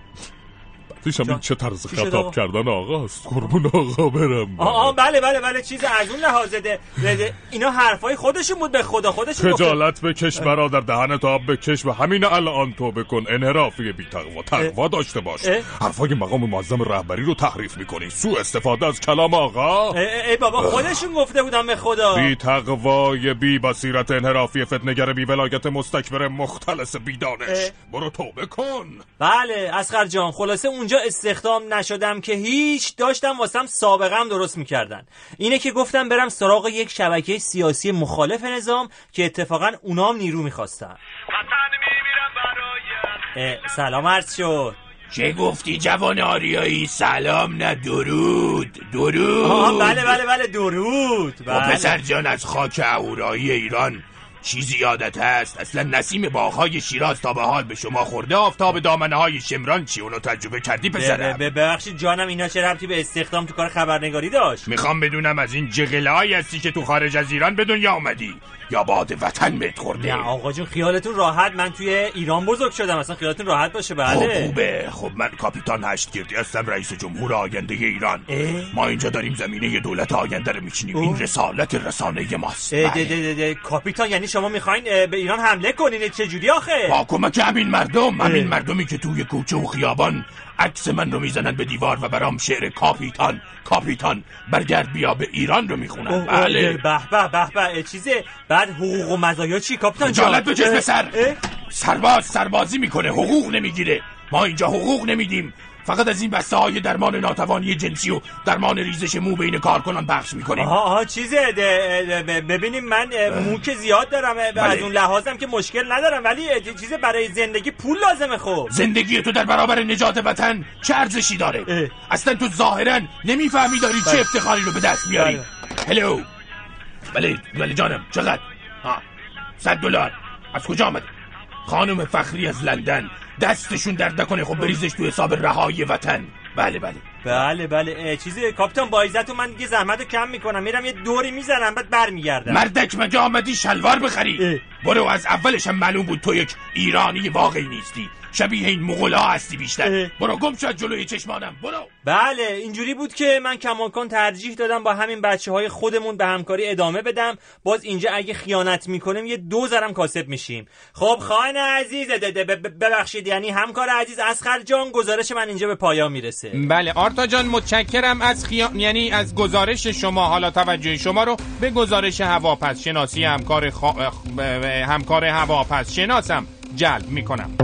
هم این چه طرز خطاب آقا؟ کردن آقاست قربون آقا برم آه آه بله بله بله چیز از اون لحاظ ده, ده, ده اینا حرفای خودشون بود به خدا خودشون. خجالت بکش برادر دهنت آب بکش و همین الان تو بکن. انحرافی بی تقوا تقوا داشته باش. حرفای مقام معظم رهبری رو تحریف می‌کنی. سو استفاده از کلام آقا. ای بابا خودشون گفته بودن به خدا. بی تقوای بی بصیرت انحرافی فتنگر بی ولایت مستکبر مختلس بی دانش برو توبه کن. بله اسخر جان خلاصه اونجا استخدام نشدم که هیچ داشتم واسم سابقم درست می‌کردن. اینه که گفتم برم سراغ یک شبکه سیاسی مخالف نظام که اتفاقا اونام نیرو می‌خواستن. سلام عرض شد. چه گفتی جوان آریایی؟ سلام نه درود. درود. آها بله بله بله درود. بله. پسر جان از خاک اهورایی ایران. چیزی یادت هست؟ اصلا نسیم باغهای شیراز تا به حال به شما خورده آفتاب دامنه های شمران چی؟ اونو تجربه کردی پسرم؟ ببخشید جانم اینا چه ربطی به استخدام تو کار خبرنگاری داشت؟ می‌خوام بدونم از این جغلهایی هستی که تو خارج از ایران به دنیا آمدی یا باد وطن بهت خورده؟ نه آقا جون خیالتون راحت. من توی ایران بزرگ شدم. اصلا خیالتون راحت باشه خب بله خوبه. خب من کاپیتان هشتگردی هستم رئیس جمهور آینده ایران. ما اینجا داریم زمینه دولت آینده رو میچینیم. این رسالت رسانه ماست. اه، بله. ده- ده- ده- ده، کاپیتان یعنی شما می‌خواین اه، به ایران حمله کنین. چه جوری آخه؟ با کمک همین مردم. همین اه. مردمی که توی کوچه و خیابان عکس من رو می‌زنن به دیوار و برام شعر کاپیتان کاپیتان برگرد بیا به ایران رو می‌خونن. بله. به به به به چیزه؟ بعد حقوق و مزایا چی کاپیتان جان؟ اه، پسر اه، سرباز سربازی می‌کنه حقوق نمی‌گیره. ما اینجا حقوق نمیدیم. فقط از این بسته های درمان ناتوانی جنسی و درمان ریزش مو بین کارکنان بخش می‌کنیم. آها آها چیزه ده- ده- ب- ببینیم من اه، مو که زیاد دارم اه، بله. از اون لحاظم که مشکل ندارم ولی اه، چیزه برای زندگی پول لازمه خب. زندگی تو در برابر نجات وطن چه ارزشی داره؟ اصلا تو ظاهرا نمی‌فهمی داری چه بله. افتخاری رو به دست میاری. بله. هلو بله بله جانم چقدر؟ ها. صد دلار. از کجا آمده؟ خانم فخری از لندن. دستشون درد نکنه خب بریزش تو حساب رهایی وطن. بله بله. بله بله. چیزی کاپیتان با عزت من دیگه زحمت رو کم می‌کنم. میرم یه دوری می‌زنم بعد برمیگردم. مردک مگه آمدی شلوار بخری. برو از اولش هم معلوم بود تو یک ایرانی واقعی نیستی. شبیه این مغلا هستی بیشتر. برو گم شد جلوی چشمانم. برو. بله اینجوری بود که من کماکان ترجیح دادم با همین بچه های خودمون به همکاری ادامه بدم. باز اینجا اگه خیانت می‌کنیم یه دو زرم کاسب میشیم. خب خواهن عزیز ببخشید یعنی همکار عزیز اسخر جان گزارش من اینجا به پایان می‌رسه. بله آرتا جان متشکرم از خیا... یعنی از گزارش شما. حالا توجه شما رو به گزارش هواپس شناسی همکار ب- همکار هواپس شناسم جلب می‌کنم.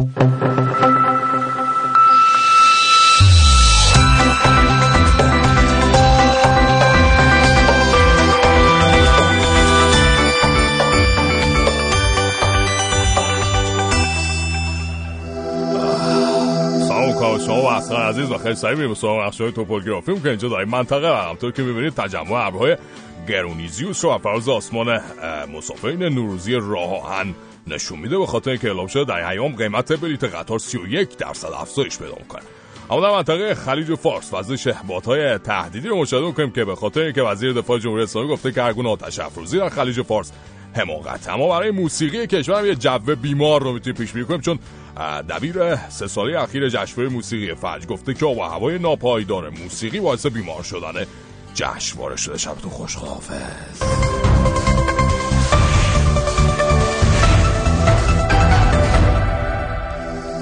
اصلا عزیز و خیلی سریع میریم سراغ نقشه های توپوگرافی که اینجا این منطقه و همطور که می‌بینید تجمع ابرهای گرونیزیوس رو و فراز آسمان مسافرین نوروزی راه نشون میده. به خاطر اینکه اعلام شده در ایام قیمت بلیت قطار 31 درصد افزایش پیدا می‌کنه. اما در منطقه خلیج فارس وزش بادهای تهدیدی رو مشاهده می‌کنیم که به خاطر اینکه وزیر دفاع جمهوری اسلامی گفته که هر گونه آتش افروزی در خلیج فارس حماقت اما برای موسیقی کشور هم یه جو بیمار رو می‌تونیم پیش بینی کنیم چون دبیر سه ساله اخیر جشنواره موسیقی فجر گفته که آب هوای ناپایدار موسیقی باعث بیمار شدن جشنواره شده. شبتون خوش خداحافظ.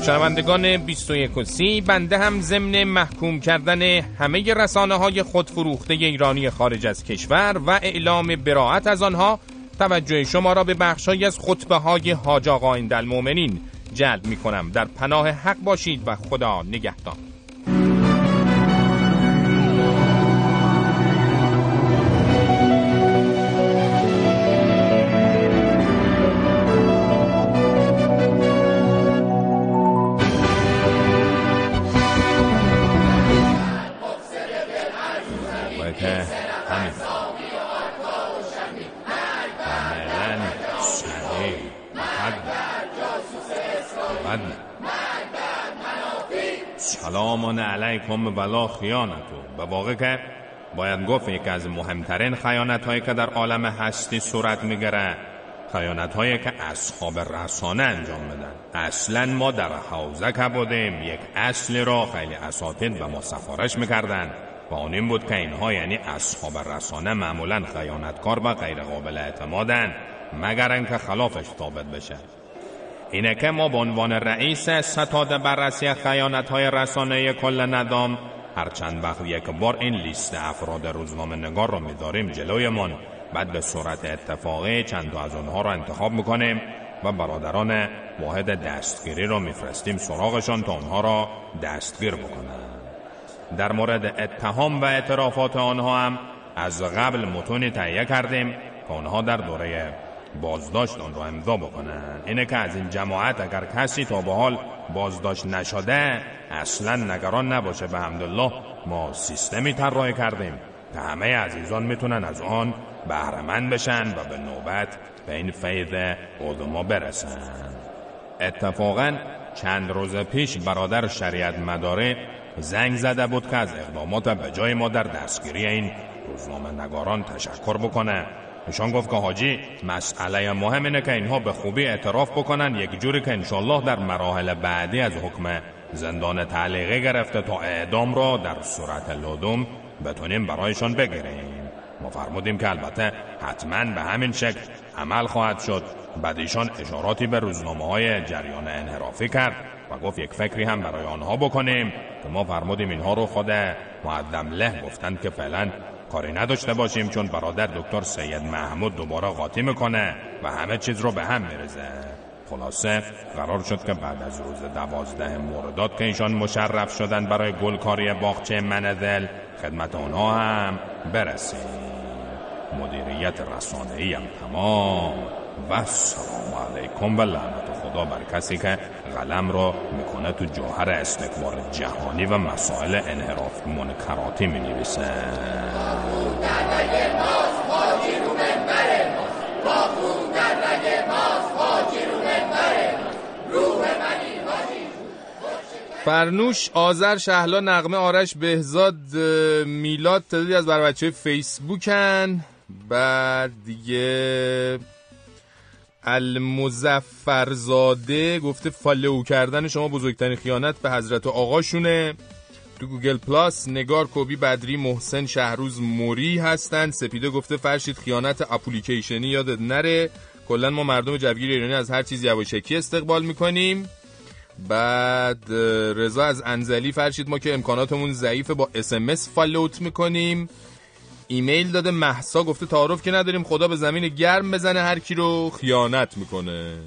شنوندگان 21 و 30 بنده هم ضمن محکوم کردن همه رسانه های خودفروخته ایرانی خارج از کشور و اعلام براعت از آنها توجه شما را به بخشهایی از خطبه های حاج آقا جلب می کنم در پناه حق باشید و خدا نگهدار. علیکم ولا خیانتو به واقع که باید گفت یکی از مهمترین خیانت هایی که در عالم هستی صورت می‌گیره خیانت هایی که اصحاب رسانه انجام بدن اصلا ما در حوزه که بودیم یک اصلی را خیلی اساتید و ما سفارش می‌کردن و آن این بود که اینها یعنی اصحاب رسانه معمولا خیانتکار و غیر قابل اعتمادن مگر اینکه خلافش ثابت بشه. اینه که ما به عنوان رئیس ستاد بررسی خیانت های رسانه کل ندام هر چند وقت یک بار این لیست افراد روزنامه نگار رو میداریم جلویمون بعد به صورت اتفاقی چند از اونها رو انتخاب می‌کنیم و برادران واحد دستگیری رو میفرستیم سراغشان تا اونها را دستگیر بکنن در مورد اتهام و اعترافات آنها هم از قبل متونی تهیه کردیم که آنها در دوره بازداشت آن را امضا بکنن اینه که از این جماعت اگر کسی تا به حال بازداشت نشده اصلا نگران نباشه. به حمدالله ما سیستمی طراحی کردیم که همه عزیزان می‌تونن از آن بهرمند بشن و به نوبت به این فیض عظما برسن. اتفاقا چند روز پیش برادر شریعت مداره زنگ زده بود که از اقدامات به جای ما در دستگیری این روزنامه نگاران تشکر بکنه. ایشان گفت که حاجی مسئله مهم اینه که اینها به خوبی اعتراف بکنن یک جوری که انشالله در مراحل بعدی از حکم زندان تعلیقی گرفته تا اعدام را در صورت لدوم بتونیم برایشان بگیریم. ما فرمودیم که البته حتما به همین شکل عمل خواهد شد. بعد ایشان اشاراتی به روزنامه های جریان انحرافی کرد و گفت یک فکری هم برای آنها بکنیم که ما فرمودیم اینها رو خود معدم له گفتند که فعلا کاری نداشته باشیم چون برادر دکتر سید محمود دوباره قاطی می‌کنه و همه چیز رو به هم میرزه خلاصه قرار شد که بعد از روز دوازده مرداد که ایشان مشرف شدن برای گلکاری باغچه منزل خدمت آنها هم برسیم. مدیریت رسانه‌ای هم تمام. و سلام علیکم و لعنت خدا بر کسی که قلم را می‌کنه تو جوهر استکبار جهانی و مسائل انحراف منکراتی می نویسه فرنوش آذر شهلا نغمه آرش بهزاد میلاد تعدادی از بر و بچه فیسبوکن. بعد دیگه المزفرزاده گفته follow کردن شما بزرگترین خیانت به حضرت آقاشونه. تو گوگل پلاس نگار کوبی بدری محسن شهروز موری هستن سپیده گفته فرشید خیانت اپلیکیشنی یادت نره. کلا ما مردم جوگیر ایرانی از هر چیز یواشکی استقبال می‌کنیم. بعد رضا از انزلی فرشید ما که امکاناتمون ضعیفه با اسمس فالوت می‌کنیم. ایمیل داده محسا گفته تعارف که نداریم خدا به زمین گرم بزنه هر کی رو خیانت می‌کنه.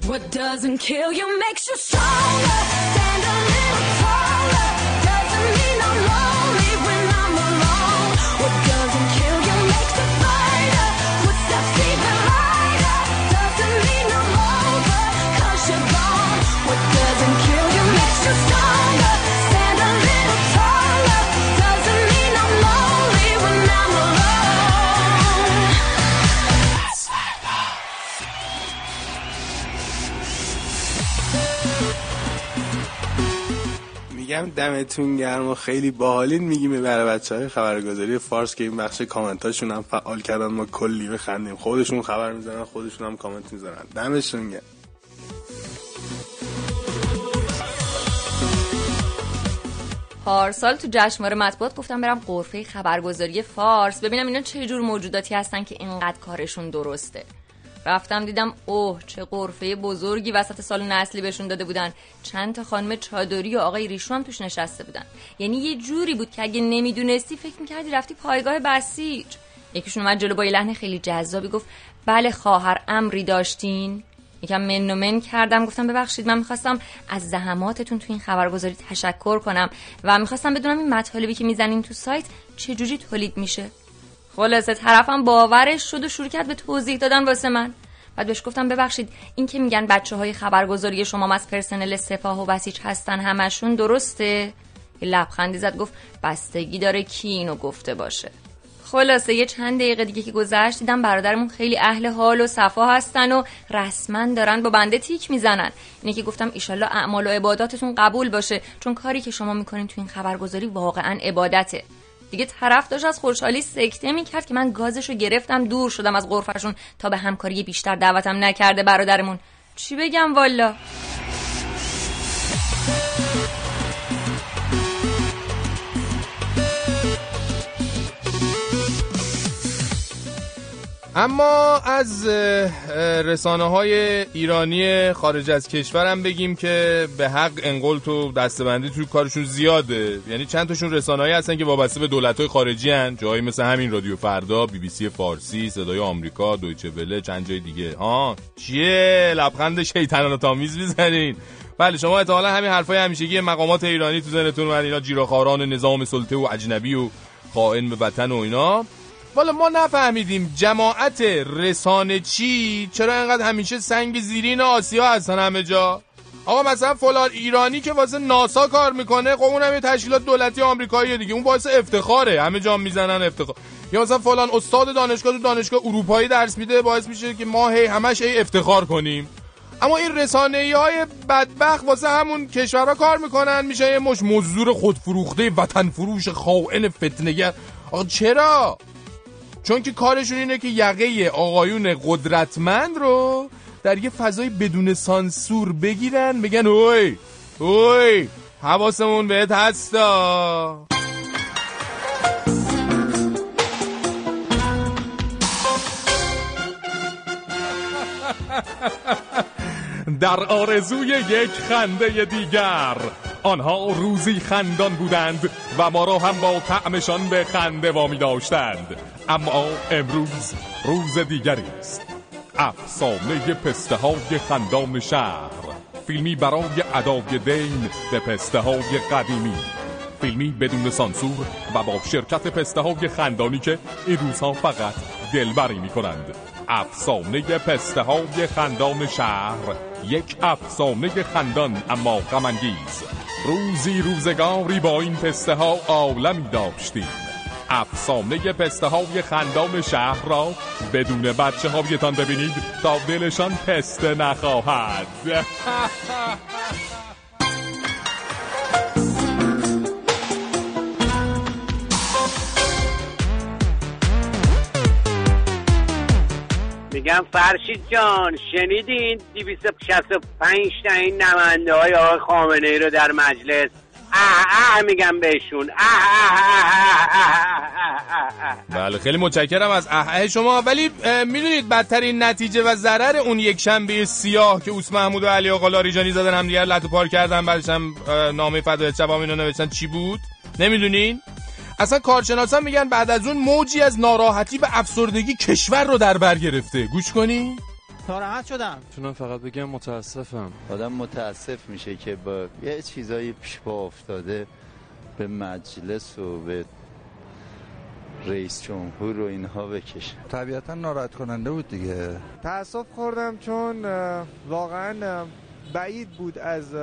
میگم دمتون گرم و خیلی باحالین میگیم برای بچه های خبرگزاری فارس که این بخش کامنتاشون هم فعال کردن ما کلی بخندیم. خودشون خبر می‌زنن خودشون هم کامنت می‌زنن. دمشون گرم. پارسال تو جشنواره مطبوعات گفتم برم قرفه خبرگزاری فارس ببینم اینا چه جور موجوداتی هستن که اینقدر کارشون درسته. رفتم دیدم اوه چه قرفه بزرگی وسط سال نسلی بهشون داده بودن. چند تا خانم چادری و آقای ریشو هم توش نشسته بودن. یعنی یه جوری بود که اگه نمی‌دونستی فکر می‌کردی رفتی پایگاه بسیج. یکیشون اومد جلو با یه لحن خیلی جذابی گفت بله خواهر امری داشتین؟ یکم من و من کردم گفتم ببخشید من می‌خواستم از زحماتتون تو این خبرگزاری تشکر کنم و می‌خواستم بدونم این مطالبی که می‌زنین تو سایت چجوری تولید میشه؟ خلاصه طرفم باورش شد و شروع کرد به توضیح دادن واسه من. بعد بهش گفتم ببخشید این که میگن بچه های خبرگزاری شما از پرسنل سپاه و بسیج هستن همشون درسته؟ یه لبخندی زد گفت بستگی داره کی اینو گفته باشه. خلاصه یه چند دقیقه دیگه که گذشت دیدم برادرمون خیلی اهل حال و صفا هستن و رسما دارن با بنده تیک می‌زنن. اینه که گفتم ایشالله اعمال و عباداتتون قبول باشه چون کاری که شما می‌کنین تو این خبرگزاری واقعا عبادته. دیگه طرف داشت از خوشحالی سکته می‌کرد که من گازشو گرفتم دور شدم از غرفشون تا به همکاری بیشتر دعوتم نکرده برادرمون. چی بگم والا؟ اما از رسانه های ایرانی خارج از کشورم بگیم که به حق انقل تو دستبندی توی کارشون زیاده. یعنی چند تاشون رسانه هایی هستن که وابسته به دولت های خارجی هن. جایی مثل همین رادیو فردا بی بی سی فارسی صدای آمریکا دویچه وله چند جای دیگه. ها؟ چیه؟ لبخند شیطنان تامیز می‌زنین. بله شما احتمالا همین حرفای همیشگی مقامات ایرانی تو ذهنتون اومد اینا جیراخاران نظام سلطه و اجنبی و خائن به وطن و اینا. والا ما نفهمیدیم جماعت رسانه چی؟ چرا اینقدر همیشه سنگ زیرین آسیا هستن همه جا؟ آقا مثلا فلان ایرانی که واسه ناسا کار می‌کنه خب اونم یه تشکیلات دولتی آمریکایی دیگه. اون باعث افتخاره. همه جا می‌زنن افتخار. یا مثلا فلان استاد دانشگاه تو دانشگاه اروپایی درس میده باعث میشه که ما هی همش هی افتخار کنیم. اما این رسانه های بدبخت واسه همون کشورها کار می‌کنن. میشه یه مش مزدور خودفروخته وطن فروش خائن فتنگر آقا چرا؟ چون که کارشون اینه که یقه آقایون قدرتمند رو در یه فضای بدون سانسور بگیرن بگن اوی اوی حواسمون بهت هستا. در آرزوی یک خنده دیگر آنها روزی خندان بودند و ما را هم با طعمشان به خنده وامی داشتند. اما امروز روز دیگری است. افسانه پسته های خندان شهر فیلمی برای ادای دین به پسته های قدیمی. فیلمی بدون سانسور و با شرکت پسته های خندانی که این روزها فقط دلبری می کنند افسانه پسته های خندان شهر یک افسانه خندان اما غمانگیز. روزی روزگاری با این پسته ها عالمی داشتیم. افسانه پسته های خندام شهر را بدون بچه هایتان ببینید تا دلشان پسته نخواهد. میگم فرشید جان شنیدین 265 تا این نمنده های آقای خامنه ای رو در مجلس؟ اه اه میگم بهشون. بله خیلی متشکرم از اه شما. ولی می‌دونید بدترین نتیجه و ضرر اون یک شنبه سیاه که اوس محمود و علی آقا لاریجانی زدن هم دیگر لطو پار کردن بعدش هم نامه فدای شبام اینو نوشتن. چی بود؟ نمی‌دونین؟ اصلا کارشناسان میگن بعد از اون موجی از ناراحتی به افسردگی کشور رو در بر گرفته. گوش کنی؟ ناراحت شدم. می‌تونم فقط بگم متاسفم. آدم متاسف میشه که با یه چیزایی پیش پا افتاده به مجلس و به رئیس جمهور و اینها بکشه. طبیعتا ناراحت کننده بود دیگه. تاسف خوردم چون واقعا بعید بود از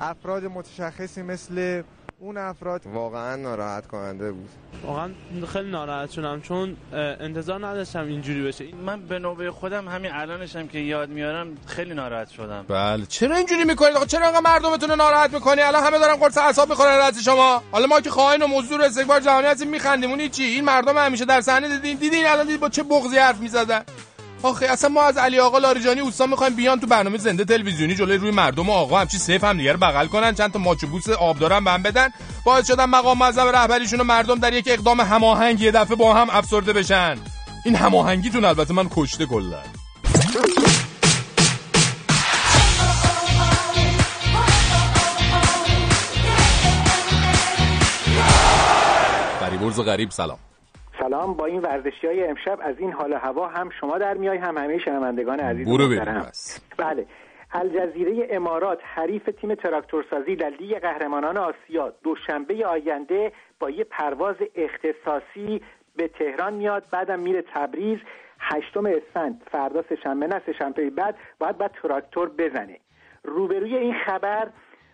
افراد متشخصی مثل اون افراد واقعا ناراحت کننده بود. واقعا خیلی ناراحت شدم چون انتظار نداشتم اینجوری بشه. من به نوبه خودم همین الانشم که یاد میارم خیلی ناراحت شدم. بله. چرا اینجوری می‌کنید؟ آقا چرا انقدر مردمتون رو ناراحت می‌کنی؟ الان همه دارن قرص اعصاب می‌خورن از شما. حالا ما که خائن و مزدور استکبار جهانی هستیم میخندیم. اون چی این مردم همیشه در صحنه دیدین دیدین الان دید با چه بغضی حرف می‌زدن. آخه اصلا ما از علی آقا لاریجانی اوستان می‌خوایم بیان تو برنامه زنده تلویزیونی جلوی روی مردم و آقا. همچی سیف هم دیگه رو بغل کنن چند تا ماچ و بوس آب دارن بهم بدن. باعث شدن مقام معظم رهبریشون و مردم در یک اقدام هماهنگ یه دفعه با هم افسرده بشن. این هماهنگیتون البته من کشته کلا. فریبرز غریب سلام. سلام. با این ورزشی های امشب از این حال و هوا هم شما در میای هم همه شنوندگان عزیز برو بریم. بله. الجزیره امارات حریف تیم تراکتورسازی در لیگ قهرمانان آسیا دوشنبه آینده با یه پرواز اختصاصی به تهران میاد. بعدم میره تبریز. هشتم اسفند. فردا سهشنبه نه سهشنبه بعد باید بعد تراکتور بزنه. روبروی این خبر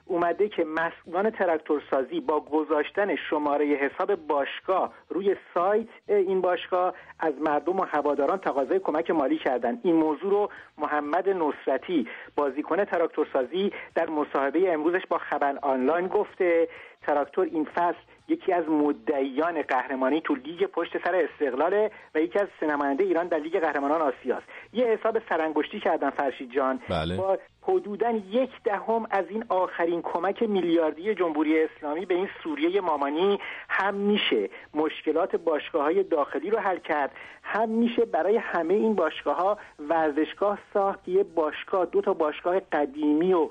اومده که مسئولان تراکتورسازی با گذاشتن شماره حساب باشگاه روی سایت این باشگاه از مردم و هواداران تقاضای کمک مالی کردن این موضوع رو محمد نصرتی بازیکن تراکتورسازی در مصاحبه امروزش با خبر آنلاین گفته تراکتور این فصل یکی از مدعیان قهرمانی تو لیگ پشت سر استقلاله و یکی از سه نماینده ایران در لیگ قهرمانان آسیاست. یه حساب سرانگشتی کردن فرشید جان. بله. با حدودا یک دهم از این آخرین کمک میلیاردی جمهوری اسلامی به این سوریه مامانی هم میشه. مشکلات باشگاه های داخلی رو حل کرد. هم میشه برای همه این باشگاه ها ورزشگاه ساخت یه باشگاه دو تا باشگاه قدیمی و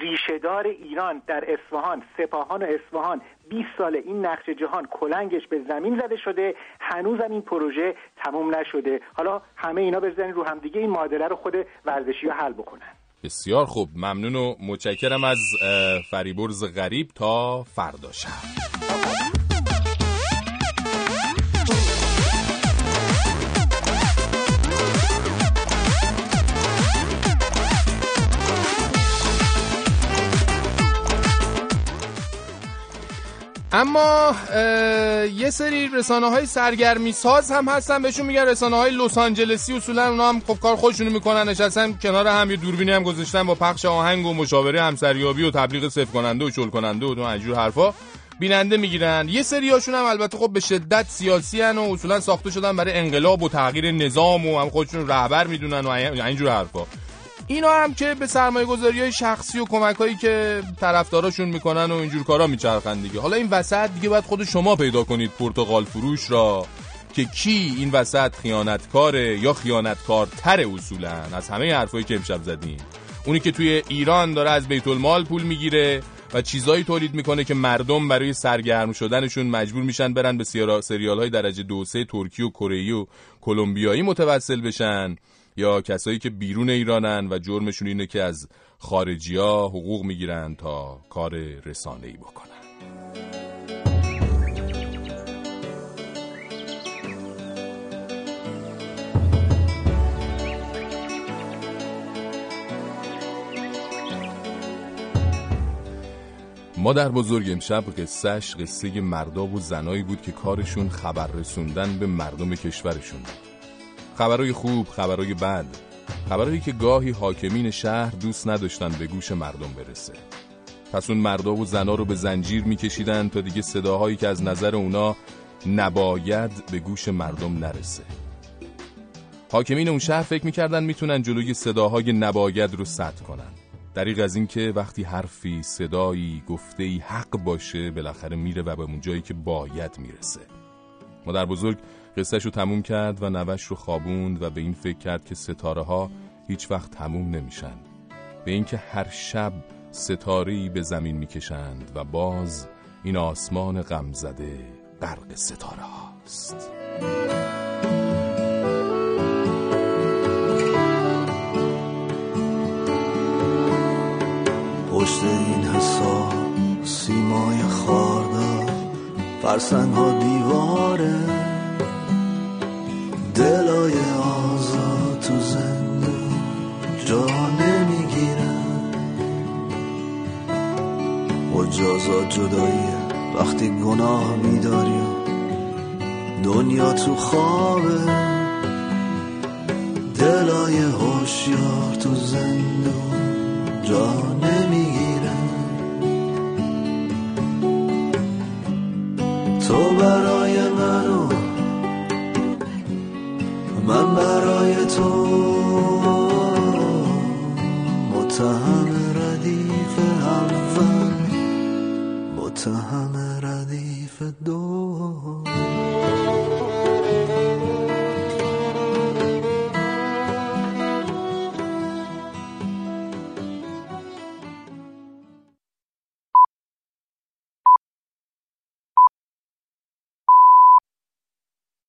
ریشهدار ایران در اصفهان سپاهان و اصفهان 20 سال این نقش جهان کلنگش به زمین زده شده هنوزم این پروژه تموم نشده. حالا همه اینا بزنین رو هم دیگه این معادله رو خود ورزشی ها حل بکنن. بسیار خوب. ممنون و متشکرم از فریبرز غریب تا فردا شب. اما یه سری رسانه های سرگرمی ساز هم هستن بهشون میگن رسانه های لس آنجلسی. اصولا اونا هم خب کار خودشونو می‌کنن نشستن کنار هم یه دوربینی هم گذاشتن با پخش آهنگ و مشاوره همسریابی و تبلیغ صفر کننده و شل کننده و اینجور حرفا بیننده می‌گیرن. یه سریاشون هم البته خب به شدت سیاسی هن و اصولا ساخته شدن برای انقلاب و تغییر نظام و هم خودشون رهبر می‌دونن و اینجور حرفا. اینا هم که به سرمایه گذاری های شخصی و کمک هایی که طرفداراشون می‌کنن و اینجور کارا میچرخن دیگه. حالا این وسط دیگه باید خود شما پیدا کنید پرتغال فروش را که کی این وسط خیانتکاره یا خیانتکارتر اصولا؟ از همه حرفایی که امشب زدیم. اونی که توی ایران داره از بیت المال پول می‌گیره و چیزایی تولید می‌کنه که مردم برای سرگرم شدنشون مجبور میشن برن به سریال های درجه دو سه ترکی و کره و کلمبیایی متوسل بشن. یا کسایی که بیرون ایرانن و جرمشون اینه که از خارجی ها حقوق می‌گیرن تا کار رسانه‌ای بکنن. ما در بزرگ امشب قصهش قصه مردا و زنایی بود که کارشون خبر رسوندن به مردم کشورشون بود. خبرای خوب، خبرای بد. خبرایی که گاهی حاکمین شهر دوست نداشتن به گوش مردم برسه. پس اون مردا و زنا رو به زنجیر میکشیدن تا دیگه صداهایی که از نظر اونا نباید به گوش مردم نرسه. حاکمین اون شهر فکر می‌کردن می‌تونن جلوی صداهای نباید رو سد کنن. دریغ از این که وقتی حرفی صدایی گفتهی حق باشه بالاخره میره و به اون جایی که باید می‌رسه. مادر بزرگ قصهش رو تموم کرد و نوش رو خوابوند و به این فکر کرد که ستاره ها هیچ وقت تموم نمیشن. به اینکه هر شب ستاره‌ای به زمین می‌کشند و باز این آسمان غمزده غرق ستاره هاست پشت این حساب سیمای خاردار فرسنگ ها دیواره. دلای آزاد تو زندون جا نمی‌گیره مجازات جداییه وقتی گناه میداری دنیا تو خوابه. دلای هوشیار تو زندون جا نمی‌گیره تو برای من برای تو متهم ردیف اول متهم ردیف دو.